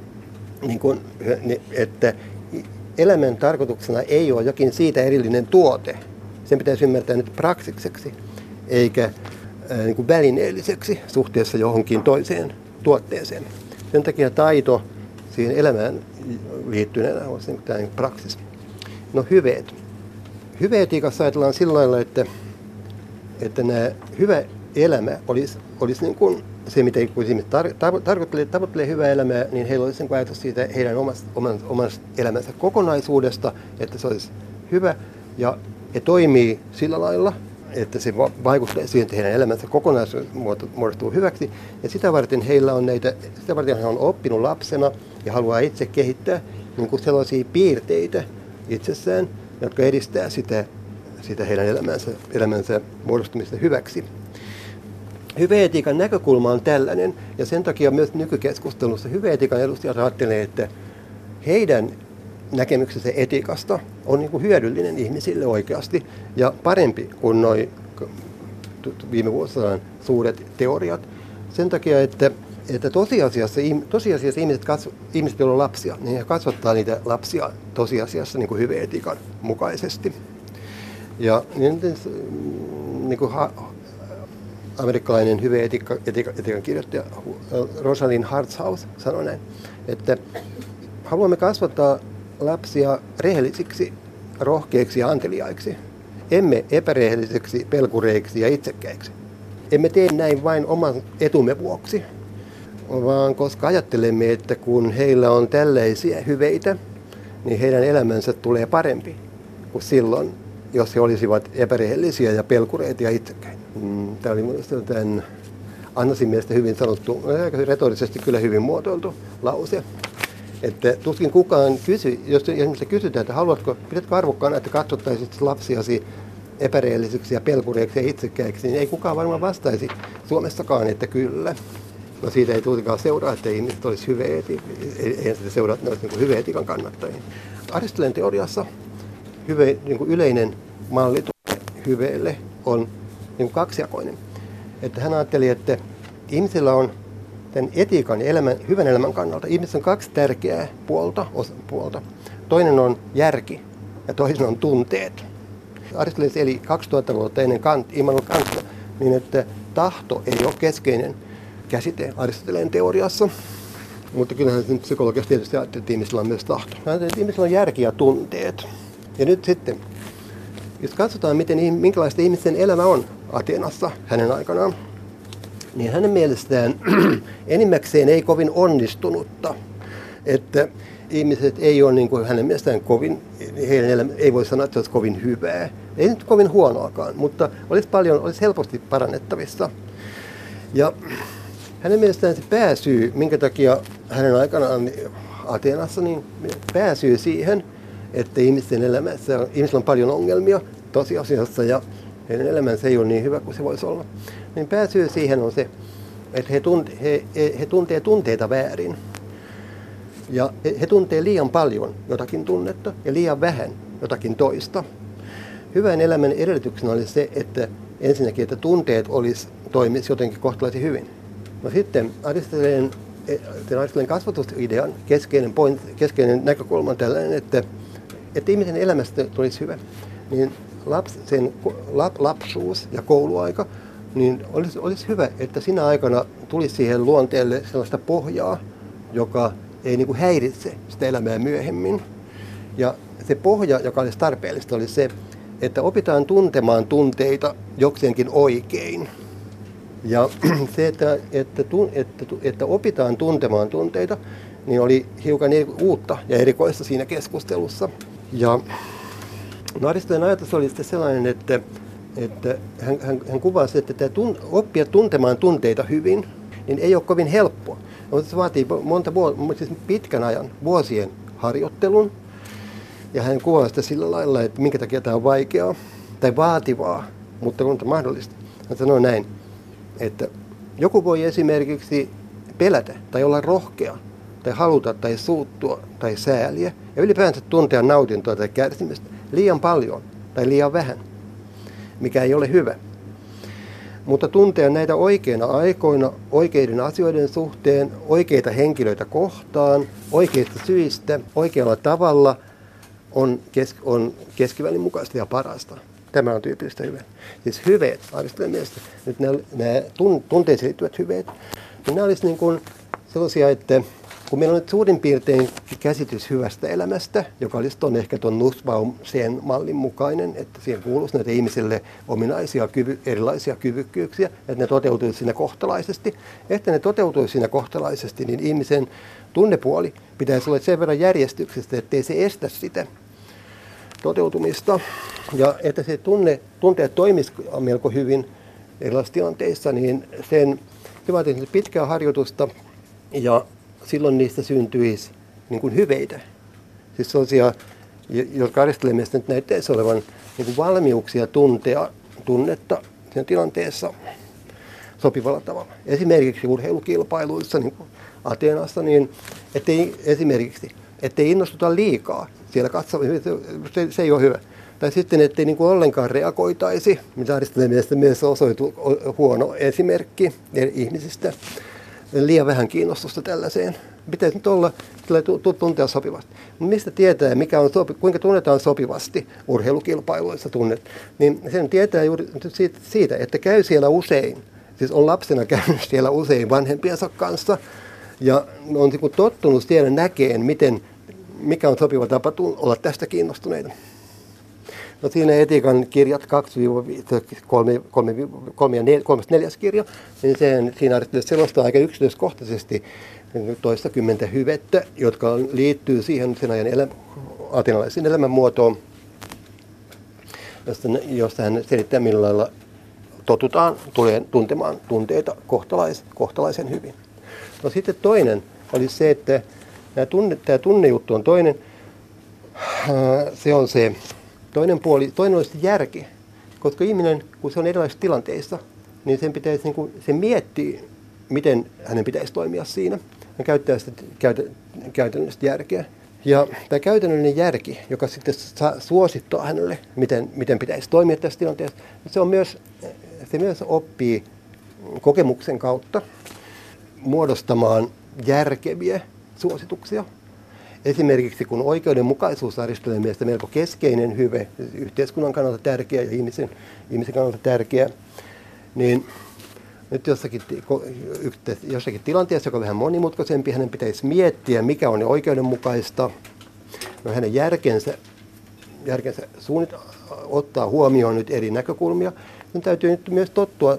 niin kun, että elämän tarkoituksena ei ole jokin siitä erillinen tuote. Sen pitäisi ymmärtää nyt praksikseksi, eikä niin kuin välineelliseksi suhteessa johonkin toiseen tuotteeseen. Sen takia taito siihen elämään liittyneenä on se tämä praksis. No hyveet. Hyveetiikassa ajatellaan sillä lailla, että, että nämä hyvä elämä olisi, olisi niin kuin se, mitä ihmiset tar- tar- tarkoittelee, tavoittelee hyvää elämää, niin heillä olisi sen ajatus siitä heidän omasta, oman, omasta elämänsä kokonaisuudesta, että se olisi hyvä ja he toimii sillä lailla, että se vaikuttaa siihen, että heidän elämänsä kokonaisuus muodostuu hyväksi. Ja sitä varten heillä on näitä, sitä varten he on oppinut lapsena ja haluaa itse kehittää niin kuin sellaisia piirteitä itsessään, jotka edistää sitä, sitä heidän elämänsä, elämänsä muodostumista hyväksi. Hyveetiikan näkökulma on tällainen, ja sen takia myös nykykeskustelussa hyveetiikan edustajat ajattelee, että heidän näkemyksensä etiikasta on niin kuin hyödyllinen ihmisille oikeasti ja parempi kuin noin viime vuosina suuret teoriat. Sen takia, että, että tosiasiassa, tosiasiassa ihmiset, katso, ihmiset, joilla on lapsia, niin he kasvattaa niitä lapsia tosiasiassa niin kuin hyveetiikan mukaisesti. Ja niin, niin kuin ha, amerikkalainen hyveetiikan etiikan kirjoittaja Rosalind Hartshaus sanoi näin, että haluamme kasvattaa lapsia rehellisiksi, rohkeiksi ja anteliaiksi. Emme epärehellisiksi, pelkureiksi ja itsekkäiksi. Emme tee näin vain oman etumme vuoksi, vaan koska ajattelemme, että kun heillä on tällaisia hyveitä, niin heidän elämänsä tulee parempi kuin silloin, jos he olisivat epärehellisiä ja pelkureita ja itsekkäitä. Mm, Tämä oli minusta tämän Annasin mielestä hyvin sanottu, retorisesti kyllä hyvin muotoiltu lause. Että tuskin kukaan kysy, jos esimerkiksi kysytään, että haluatko, pidätkö arvokkaana, että katsottaisit lapsiasi epäreellisiksi ja pelkureiksi ja itsekkäiksi, niin ei kukaan varmaan vastaisi Suomessakaan, että kyllä. No siitä ei tuutikaan seuraa, että ihmiset olisi hyveeti, ei sitä seuraa, että ne niin kannattajia. Aristoteleen teoriassa hyve, niin kuin yleinen malli hyveelle on niin kuin kaksijakoinen. Että hän ajatteli, että ihmisillä on tämän etiikan ja elämän, hyvän elämän kannalta ihmisessä on kaksi tärkeää puolta, osa, puolta. Toinen on järki ja toinen on tunteet. Aristoteles eli 2000 vuotta ennen Kant, Immanuel Kantia, niin että tahto ei ole keskeinen käsite Aristoteleen teoriassa. Mutta kyllähän psykologiassa tietysti ajattelee, että ihmisillä on myös tahto. Että ihmisillä on järki ja tunteet. Ja nyt sitten, jos katsotaan, miten, minkälaista ihmisen elämä on Atenassa hänen aikanaan, niin hänen mielestään enimmäkseen ei kovin onnistunutta. Että ihmiset ei ole niin kuin hänen mielestään kovin, heidän elämä, ei voi sanoa, että olisi kovin hyvää. Ei nyt kovin huonoakaan, mutta olisi paljon, olisi helposti parannettavissa. Ja hänen mielestään se pääsyy, minkä takia hänen aikanaan Ateenassa, niin pääsyy siihen, että ihmisten elämässä, ihmisillä on paljon ongelmia tosiasiassa ja heidän elämänsä ei ole niin hyvä kuin se voisi olla. Niin pääsyy siihen on se, että he, tunt, he, he, he tuntee tunteita väärin. Ja he, he tuntee liian paljon jotakin tunnetta ja liian vähän jotakin toista. Hyvän elämän edellytyksenä oli se, että ensinnäkin, että tunteet olisi, toimisi jotenkin kohtalaisen hyvin. No sitten Aristoteleen, Aristoteleen kasvatusidean keskeinen, point, keskeinen näkökulma on tällainen, että, että ihmisen elämästä tulisi hyvä. Niin laps, sen lap, lapsuus ja kouluaika, niin olisi, olisi hyvä, että sinä aikana tulisi siihen luonteelle sellaista pohjaa, joka ei niin kuin häiritse sitä elämää myöhemmin. Ja se pohja, joka olisi tarpeellista, oli se, että opitaan tuntemaan tunteita jokseenkin oikein. Ja se, että, että, että, että opitaan tuntemaan tunteita, niin oli hiukan uutta ja erikoista siinä keskustelussa. Ja no ajatus oli sitten sellainen, että, että hän, hän, hän kuvasi, että tämä tun, oppia tuntemaan tunteita hyvin, niin ei ole kovin helppoa. Mutta se vaatii monta vuotta, siis pitkän ajan, vuosien harjoittelun. Ja hän kuvaa sitä sillä lailla, että minkä takia tämä on vaikeaa tai vaativaa, mutta on mahdollista. Hän sanoo näin, että joku voi esimerkiksi pelätä tai olla rohkea tai haluta tai suuttua tai sääliä ja ylipäänsä tuntea nautintoa tai kärsimistä liian paljon tai liian vähän, mikä ei ole hyvä mutta tuntea näitä oikeina aikoina, oikeiden asioiden suhteen, oikeita henkilöitä kohtaan, oikeista syistä, oikealla tavalla on, kes, on keskivälin mukaista ja parasta. Tämä on tyypillistä hyvää. Siis hyveet, Aristoteleen mielestä, nyt nämä, nämä tunteisiin liittyvät hyveet, niin nämä olisivat niin sellaisia, että kun meillä on nyt suurin piirtein käsitys hyvästä elämästä, joka olisi ton, ehkä tuon Nussbaum-sen mallin mukainen, että siihen kuuluisi näitä ihmisille ominaisia kyvy, erilaisia kyvykkyyksiä, että ne toteutuisi siinä kohtalaisesti. Että ne toteutuisi siinä kohtalaisesti, niin ihmisen tunnepuoli pitäisi olla sen verran järjestyksestä, ettei se estä sitä toteutumista. Ja että se tunne, tunteet toimisi melko hyvin erilaisissa tilanteissa, niin sen se vaatii pitkää harjoitusta ja silloin niistä syntyisi niin kuin hyveitä. Siis sellaisia, jotka Aristoteleen nyt näyttäisi olevan niin kuin valmiuksia tuntea tunnetta siinä tilanteessa sopivalla tavalla. Esimerkiksi urheilukilpailuissa, niin kuin Ateenassa, niin ettei esimerkiksi ettei innostuta liikaa siellä katsomisessa, se, se ei ole hyvä. Tai sitten, ettei niin kuin ollenkaan reagoitaisi, mitä Aristoteleen mielestä myös osoitu huono esimerkki ihmisistä. Liian vähän kiinnostusta tällaiseen. Pitäisi nyt olla, tulee tuntea sopivasti. Mistä tietää, mikä on sopi, kuinka tunnetaan sopivasti urheilukilpailuissa tunnet? Niin sen tietää juuri siitä, siitä, että käy siellä usein. Siis on lapsena käynyt siellä usein vanhempiensa kanssa. Ja on niin tottunut siellä näkeen, miten, mikä on sopiva tapa olla tästä kiinnostuneita. No siinä etiikan kirjat 2-3 ja 4, kirja, niin sen, siinä selostaa aika yksityiskohtaisesti toistakymmentä hyvettä, jotka liittyy siihen sen ajan elä, atenalaisen elämänmuotoon, josta, hän selittää millä lailla totutaan tulee tuntemaan tunteita kohtalais, kohtalaisen hyvin. No sitten toinen oli se, että tämä, tunne, tämä tunnejuttu on toinen. Se on se toinen puoli, toinen olisi järki. Koska ihminen, kun se on erilaisissa tilanteissa, niin sen pitäisi, niin kuin, se miettii, miten hänen pitäisi toimia siinä. Hän käyttää sitä käytä, käytännöllistä järkeä. Ja tämä käytännöllinen järki, joka sitten suosittaa hänelle, miten, miten pitäisi toimia tässä tilanteessa, se, on myös, se myös oppii kokemuksen kautta muodostamaan järkeviä suosituksia. Esimerkiksi kun oikeudenmukaisuus Aristoteleen mielestä melko keskeinen hyve, yhteiskunnan kannalta tärkeä ja ihmisen, ihmisen kannalta tärkeä, niin nyt jossakin, jossakin tilanteessa, joka on vähän monimutkaisempi, hänen pitäisi miettiä, mikä on oikeudenmukaista. No hänen järkensä, järkensä suunnit, ottaa huomioon nyt eri näkökulmia. Sen täytyy nyt myös tottua,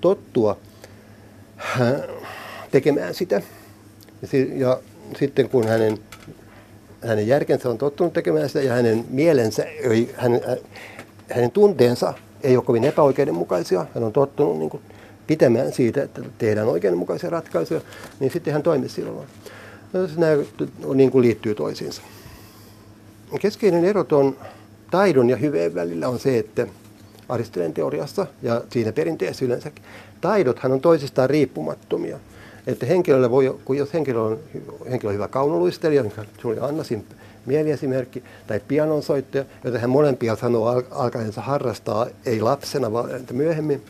tottua äh, tekemään sitä. Ja sitten kun hänen, hänen järkensä on tottunut tekemään sitä ja hänen mielensä, hänen, hänen tunteensa ei ole kovin epäoikeudenmukaisia, hän on tottunut niin kuin pitämään siitä, että tehdään oikeudenmukaisia ratkaisuja, niin sitten hän toimii silloin. No, nämä niin kuin liittyy toisiinsa. Keskeinen ero on taidon ja hyveen välillä on se, että Aristoteleen teoriassa ja siinä perinteessä yleensäkin, taidothan on toisistaan riippumattomia. Että henkilöllä voi, kun jos henkilö on, henkilö on hyvä kaunoluistelija, niin se oli Annasin mieliesimerkki, tai pianonsoittaja, jota hän molempia sanoo al- alkaensa harrastaa, ei lapsena, vaan myöhemmin,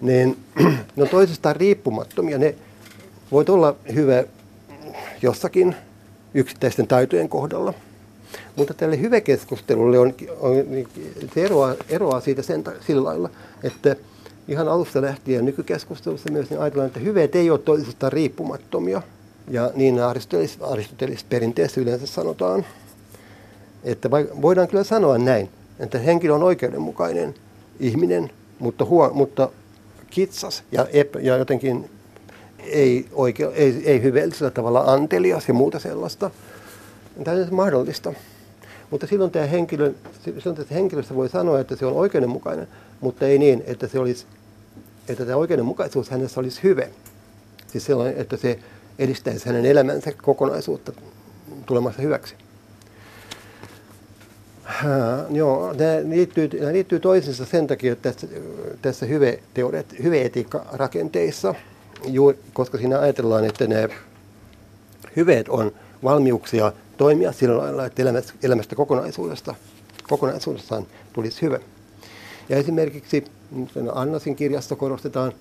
niin ne on toisistaan riippumattomia. Ne voit olla hyvä jossakin yksittäisten taitojen kohdalla. Mutta tälle hyväkeskustelulle on, on, se eroaa, eroaa siitä sen, sillä lailla, että ihan alusta lähtien nykykeskustelussa myös niin ajatellaan, että hyveet ei ole toisistaan riippumattomia. Ja niin aristotelis, aristotelis perinteessä yleensä sanotaan, että voidaan kyllä sanoa näin, että henkilö on oikeudenmukainen ihminen, mutta, huo, mutta kitsas ja, epä, ja jotenkin ei, oike, ei, ei hyveellisellä tavalla antelias ja muuta sellaista. Tämä on mahdollista. Mutta silloin tämä henkilö, silloin tästä henkilöstä voi sanoa, että se on oikeudenmukainen, mutta ei niin, että, se olisi, että tämä oikeudenmukaisuus hänessä olisi hyve. Siis sellainen, että se edistäisi hänen elämänsä kokonaisuutta tulemassa hyväksi. Äh, joo, nämä liittyy, nämä liittyy toisiinsa sen takia, että tässä, tässä hyve, hyveetiikka-rakenteissa, koska siinä ajatellaan, että ne hyveet on valmiuksia toimia sillä lailla, että elämästä, elämästä kokonaisuudesta, kokonaisuudessaan tulisi hyvä. Ja esimerkiksi Annasin kirjassa korostetaan,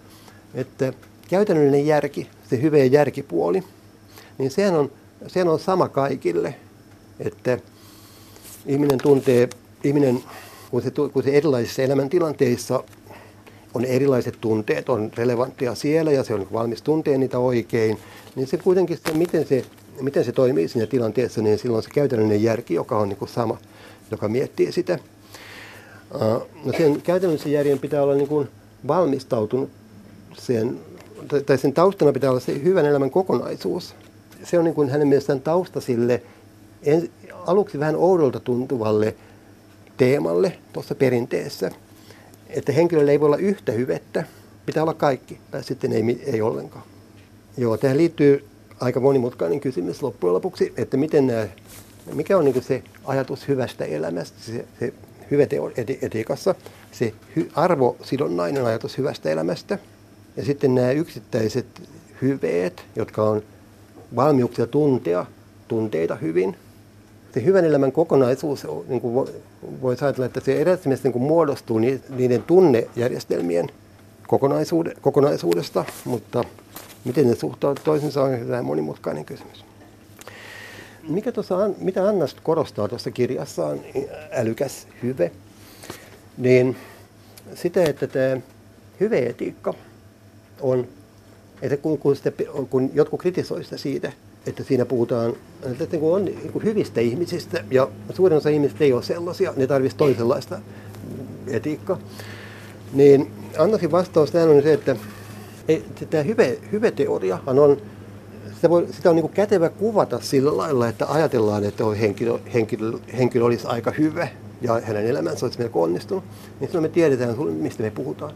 että käytännöllinen järki, se hyvä järkipuoli, niin sehän on, sehän on sama kaikille. Että ihminen tuntee, ihminen, kun se, kun se erilaisissa elämäntilanteissa on erilaiset tunteet, on relevanttia siellä ja se on valmis tuntee niitä oikein, niin se kuitenkin, se, miten, se, miten se toimii siinä tilanteessa, niin silloin se käytännöllinen järki, joka on niin kuin sama, joka miettii sitä. No sen käytännöllisen järjen pitää olla niin kuin valmistautunut sen, tai sen taustana pitää olla se hyvän elämän kokonaisuus. Se on niin kuin hänen mielestään tausta sille en, aluksi vähän oudolta tuntuvalle teemalle tuossa perinteessä, että henkilöllä ei voi olla yhtä hyvettä, pitää olla kaikki, tai sitten ei, ei ollenkaan. Joo, tähän liittyy aika monimutkainen kysymys loppujen lopuksi, että miten nämä, mikä on niin se ajatus hyvästä elämästä, se, se hyveteetiikassa, se hy, arvosidonnainen ajatus hyvästä elämästä, ja sitten nämä yksittäiset hyveet, jotka on valmiuksia tuntea tunteita hyvin. Se hyvän elämän kokonaisuus, niin kuin voisi ajatella, että se eräsmies niin muodostuu niiden tunnejärjestelmien kokonaisuudesta, mutta miten ne suhtautuvat toisensa on hyvin monimutkainen kysymys. Mikä tuossa, mitä Anna korostaa tuossa kirjassaan, älykäs hyve, niin sitä, että tämä hyveetiikka on, että kun, kun, sitä, kun jotkut kritisoivat sitä siitä, että siinä puhutaan että kun on niin kuin hyvistä ihmisistä, ja suurin osa ihmisistä ei ole sellaisia, ne tarvitsisi toisenlaista etiikkaa, niin Annasin vastaus tähän on se, että tämä hyve, hyveteoriahan on, sitä, voi, sitä on niin kätevä kuvata sillä lailla, että ajatellaan, että henkilö, henkilö, henkilö olisi aika hyvä ja hänen elämänsä olisi melko onnistunut, niin silloin me tiedetään, mistä me puhutaan.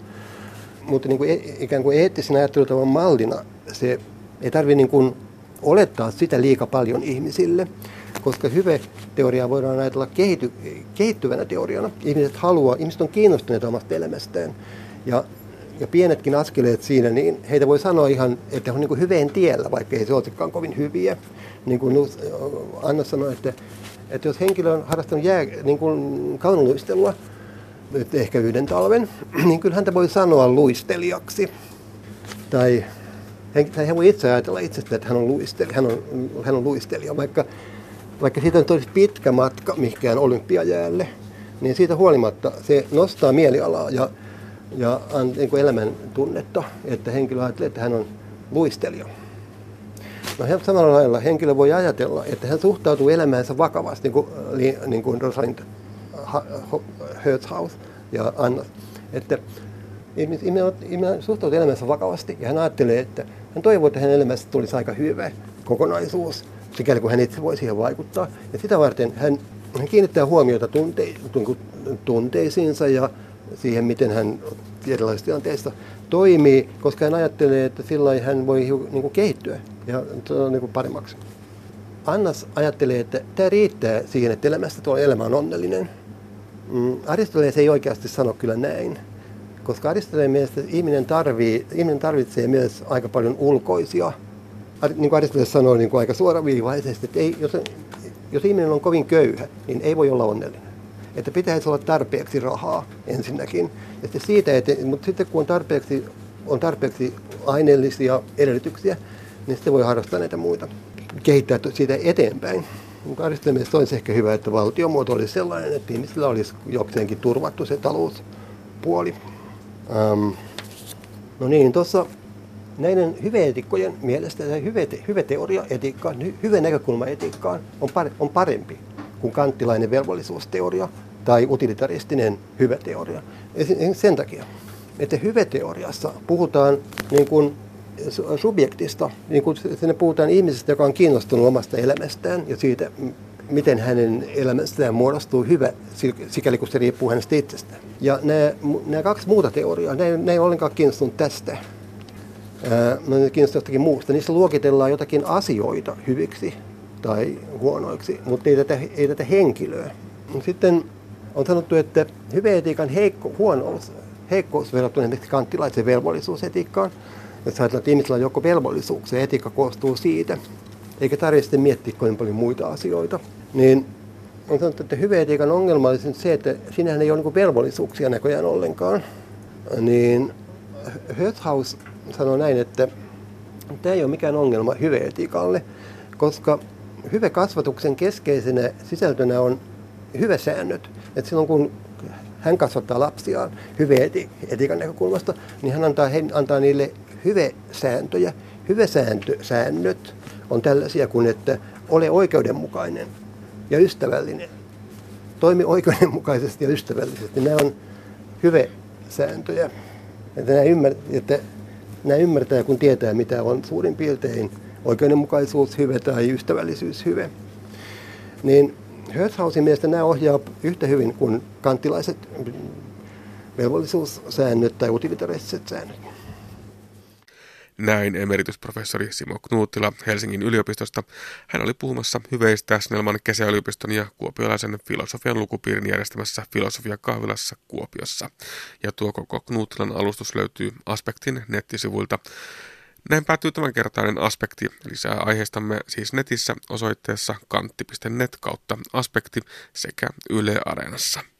Mutta niin kuin, e, ikään kuin eettisen ajattelutavan mallina se ei tarvitse niin olettaa sitä liika paljon ihmisille, koska hyve-teoriaa voidaan ajatella kehity, kehittyvänä teoriana. Ihmiset haluaa, ihmiset on kiinnostuneita omasta elämästään. Ja, ja pienetkin askeleet siinä, niin heitä voi sanoa ihan, että he on niin hyveen tiellä, vaikka ei se olisikaan kovin hyviä. Niin kuin Anna sanoi, että, että jos henkilö on harrastanut jää, niin kuin kaunoluistelua, ehkä yhden talven, niin kyllä häntä voi sanoa luistelijaksi. Tai tai hän voi itse ajatella itsestä, että hän on, luistelija, hän on, hän on luistelija, vaikka, vaikka siitä on tosi pitkä matka mihinkään olympiajäälle, niin siitä huolimatta se nostaa mielialaa ja, ja niin kuin elämän tunnetta, että henkilö ajattelee, että hän on luistelija. No samalla lailla henkilö voi ajatella, että hän suhtautuu elämäänsä vakavasti, niin kuin, niin kuin Rosalind Hertzhaus ja Anna, että ihminen suhtautuu elämänsä vakavasti ja hän ajattelee, että hän toivoo, että hänen elämässä tulisi aika hyvä kokonaisuus, sikäli kun hän itse voi siihen vaikuttaa. Ja sitä varten hän, hän kiinnittää huomiota tunte, tunteisiinsa ja siihen, miten hän erilaisissa tilanteissa toimii, koska hän ajattelee, että sillä hän voi niin kuin kehittyä ja niin kuin paremmaksi. Annas ajattelee, että tämä riittää siihen, että elämästä tuo elämä on onnellinen. Mm, Aristoteles ei oikeasti sano kyllä näin. Koska Aristoteleen mielestä ihminen, tarvii, ihminen tarvitsee myös aika paljon ulkoisia, niin kuin Aristoteles sanoi niin kuin aika suoraviivaisesti, että ei, jos, jos ihminen on kovin köyhä, niin ei voi olla onnellinen. Että pitäisi olla tarpeeksi rahaa ensinnäkin. Sitten siitä, että, mutta sitten kun on tarpeeksi, on tarpeeksi aineellisia edellytyksiä, niin sitten voi harrastaa näitä muita, kehittää siitä eteenpäin. Aristoteleen mielestä olisi ehkä hyvä, että valtiomuoto olisi sellainen, että ihmisillä olisi jokseenkin turvattu se talouspuoli. Ähm, no niin, tuossa näiden hyveetikkojen mielestä tämä hyve, hyveteoria etiikkaan, hyvä näkökulma etiikkaan on, pare, on parempi kuin kanttilainen velvollisuusteoria tai utilitaristinen hyveteoria. Sen takia, että hyveteoriassa puhutaan niin kuin subjektista, niin kuin sinne puhutaan ihmisestä, joka on kiinnostunut omasta elämästään ja siitä, miten hänen elämästään muodostuu hyvä, sikäli kun se riippuu hänestä itsestään. Ja nämä, nämä kaksi muuta teoriaa, ne, ne ei ollenkaan kiinnostunut tästä. ne kiinnostunut jostakin muusta. Niissä luokitellaan jotakin asioita hyviksi tai huonoiksi, mutta ei tätä, ei tätä henkilöä. Sitten on sanottu, että hyveetiikan heikko, huonous, heikkous verrattuna esimerkiksi kanttilaisen velvollisuusetiikkaan. Jos ajatellaan, että ihmisillä on joko velvollisuuksia, etiikka koostuu siitä, eikä tarvitse miettiä kovin paljon muita asioita. Niin on sanottu, että hyveetiikan ongelma olisi se, että sinähän ei ole niin velvollisuuksia näköjään ollenkaan. Niin Höthaus sanoi näin, että tämä ei ole mikään ongelma hyveetiikalle, koska kasvatuksen keskeisenä sisältönä on säännöt. Että silloin kun hän kasvattaa lapsiaan hyveetiikan näkökulmasta, niin hän antaa, he, antaa niille hyvesääntöjä. Hyvesäännöt on tällaisia kuin, että ole oikeudenmukainen ja ystävällinen. Toimi oikeudenmukaisesti ja ystävällisesti. Nämä on sääntöjä. Että nämä, ymmär, että nämä ymmärtää, kun tietää, mitä on suurin piirtein oikeudenmukaisuus hyve tai ystävällisyys hyve. Niin Hertzhausin mielestä nämä ohjaa yhtä hyvin kuin kanttilaiset velvollisuussäännöt tai utilitaristiset säännöt. Näin emeritusprofessori Simo Knuuttila Helsingin yliopistosta. Hän oli puhumassa hyveistä Snellman kesäyliopiston ja kuopiolaisen filosofian lukupiirin järjestämässä filosofiakahvilassa Kuopiossa. Ja tuo koko Knuuttilan alustus löytyy Aspektin nettisivuilta. Näin päättyy tämänkertainen aspekti. Lisää aiheistamme siis netissä osoitteessa kantti.net kautta aspekti sekä Yle Areenassa.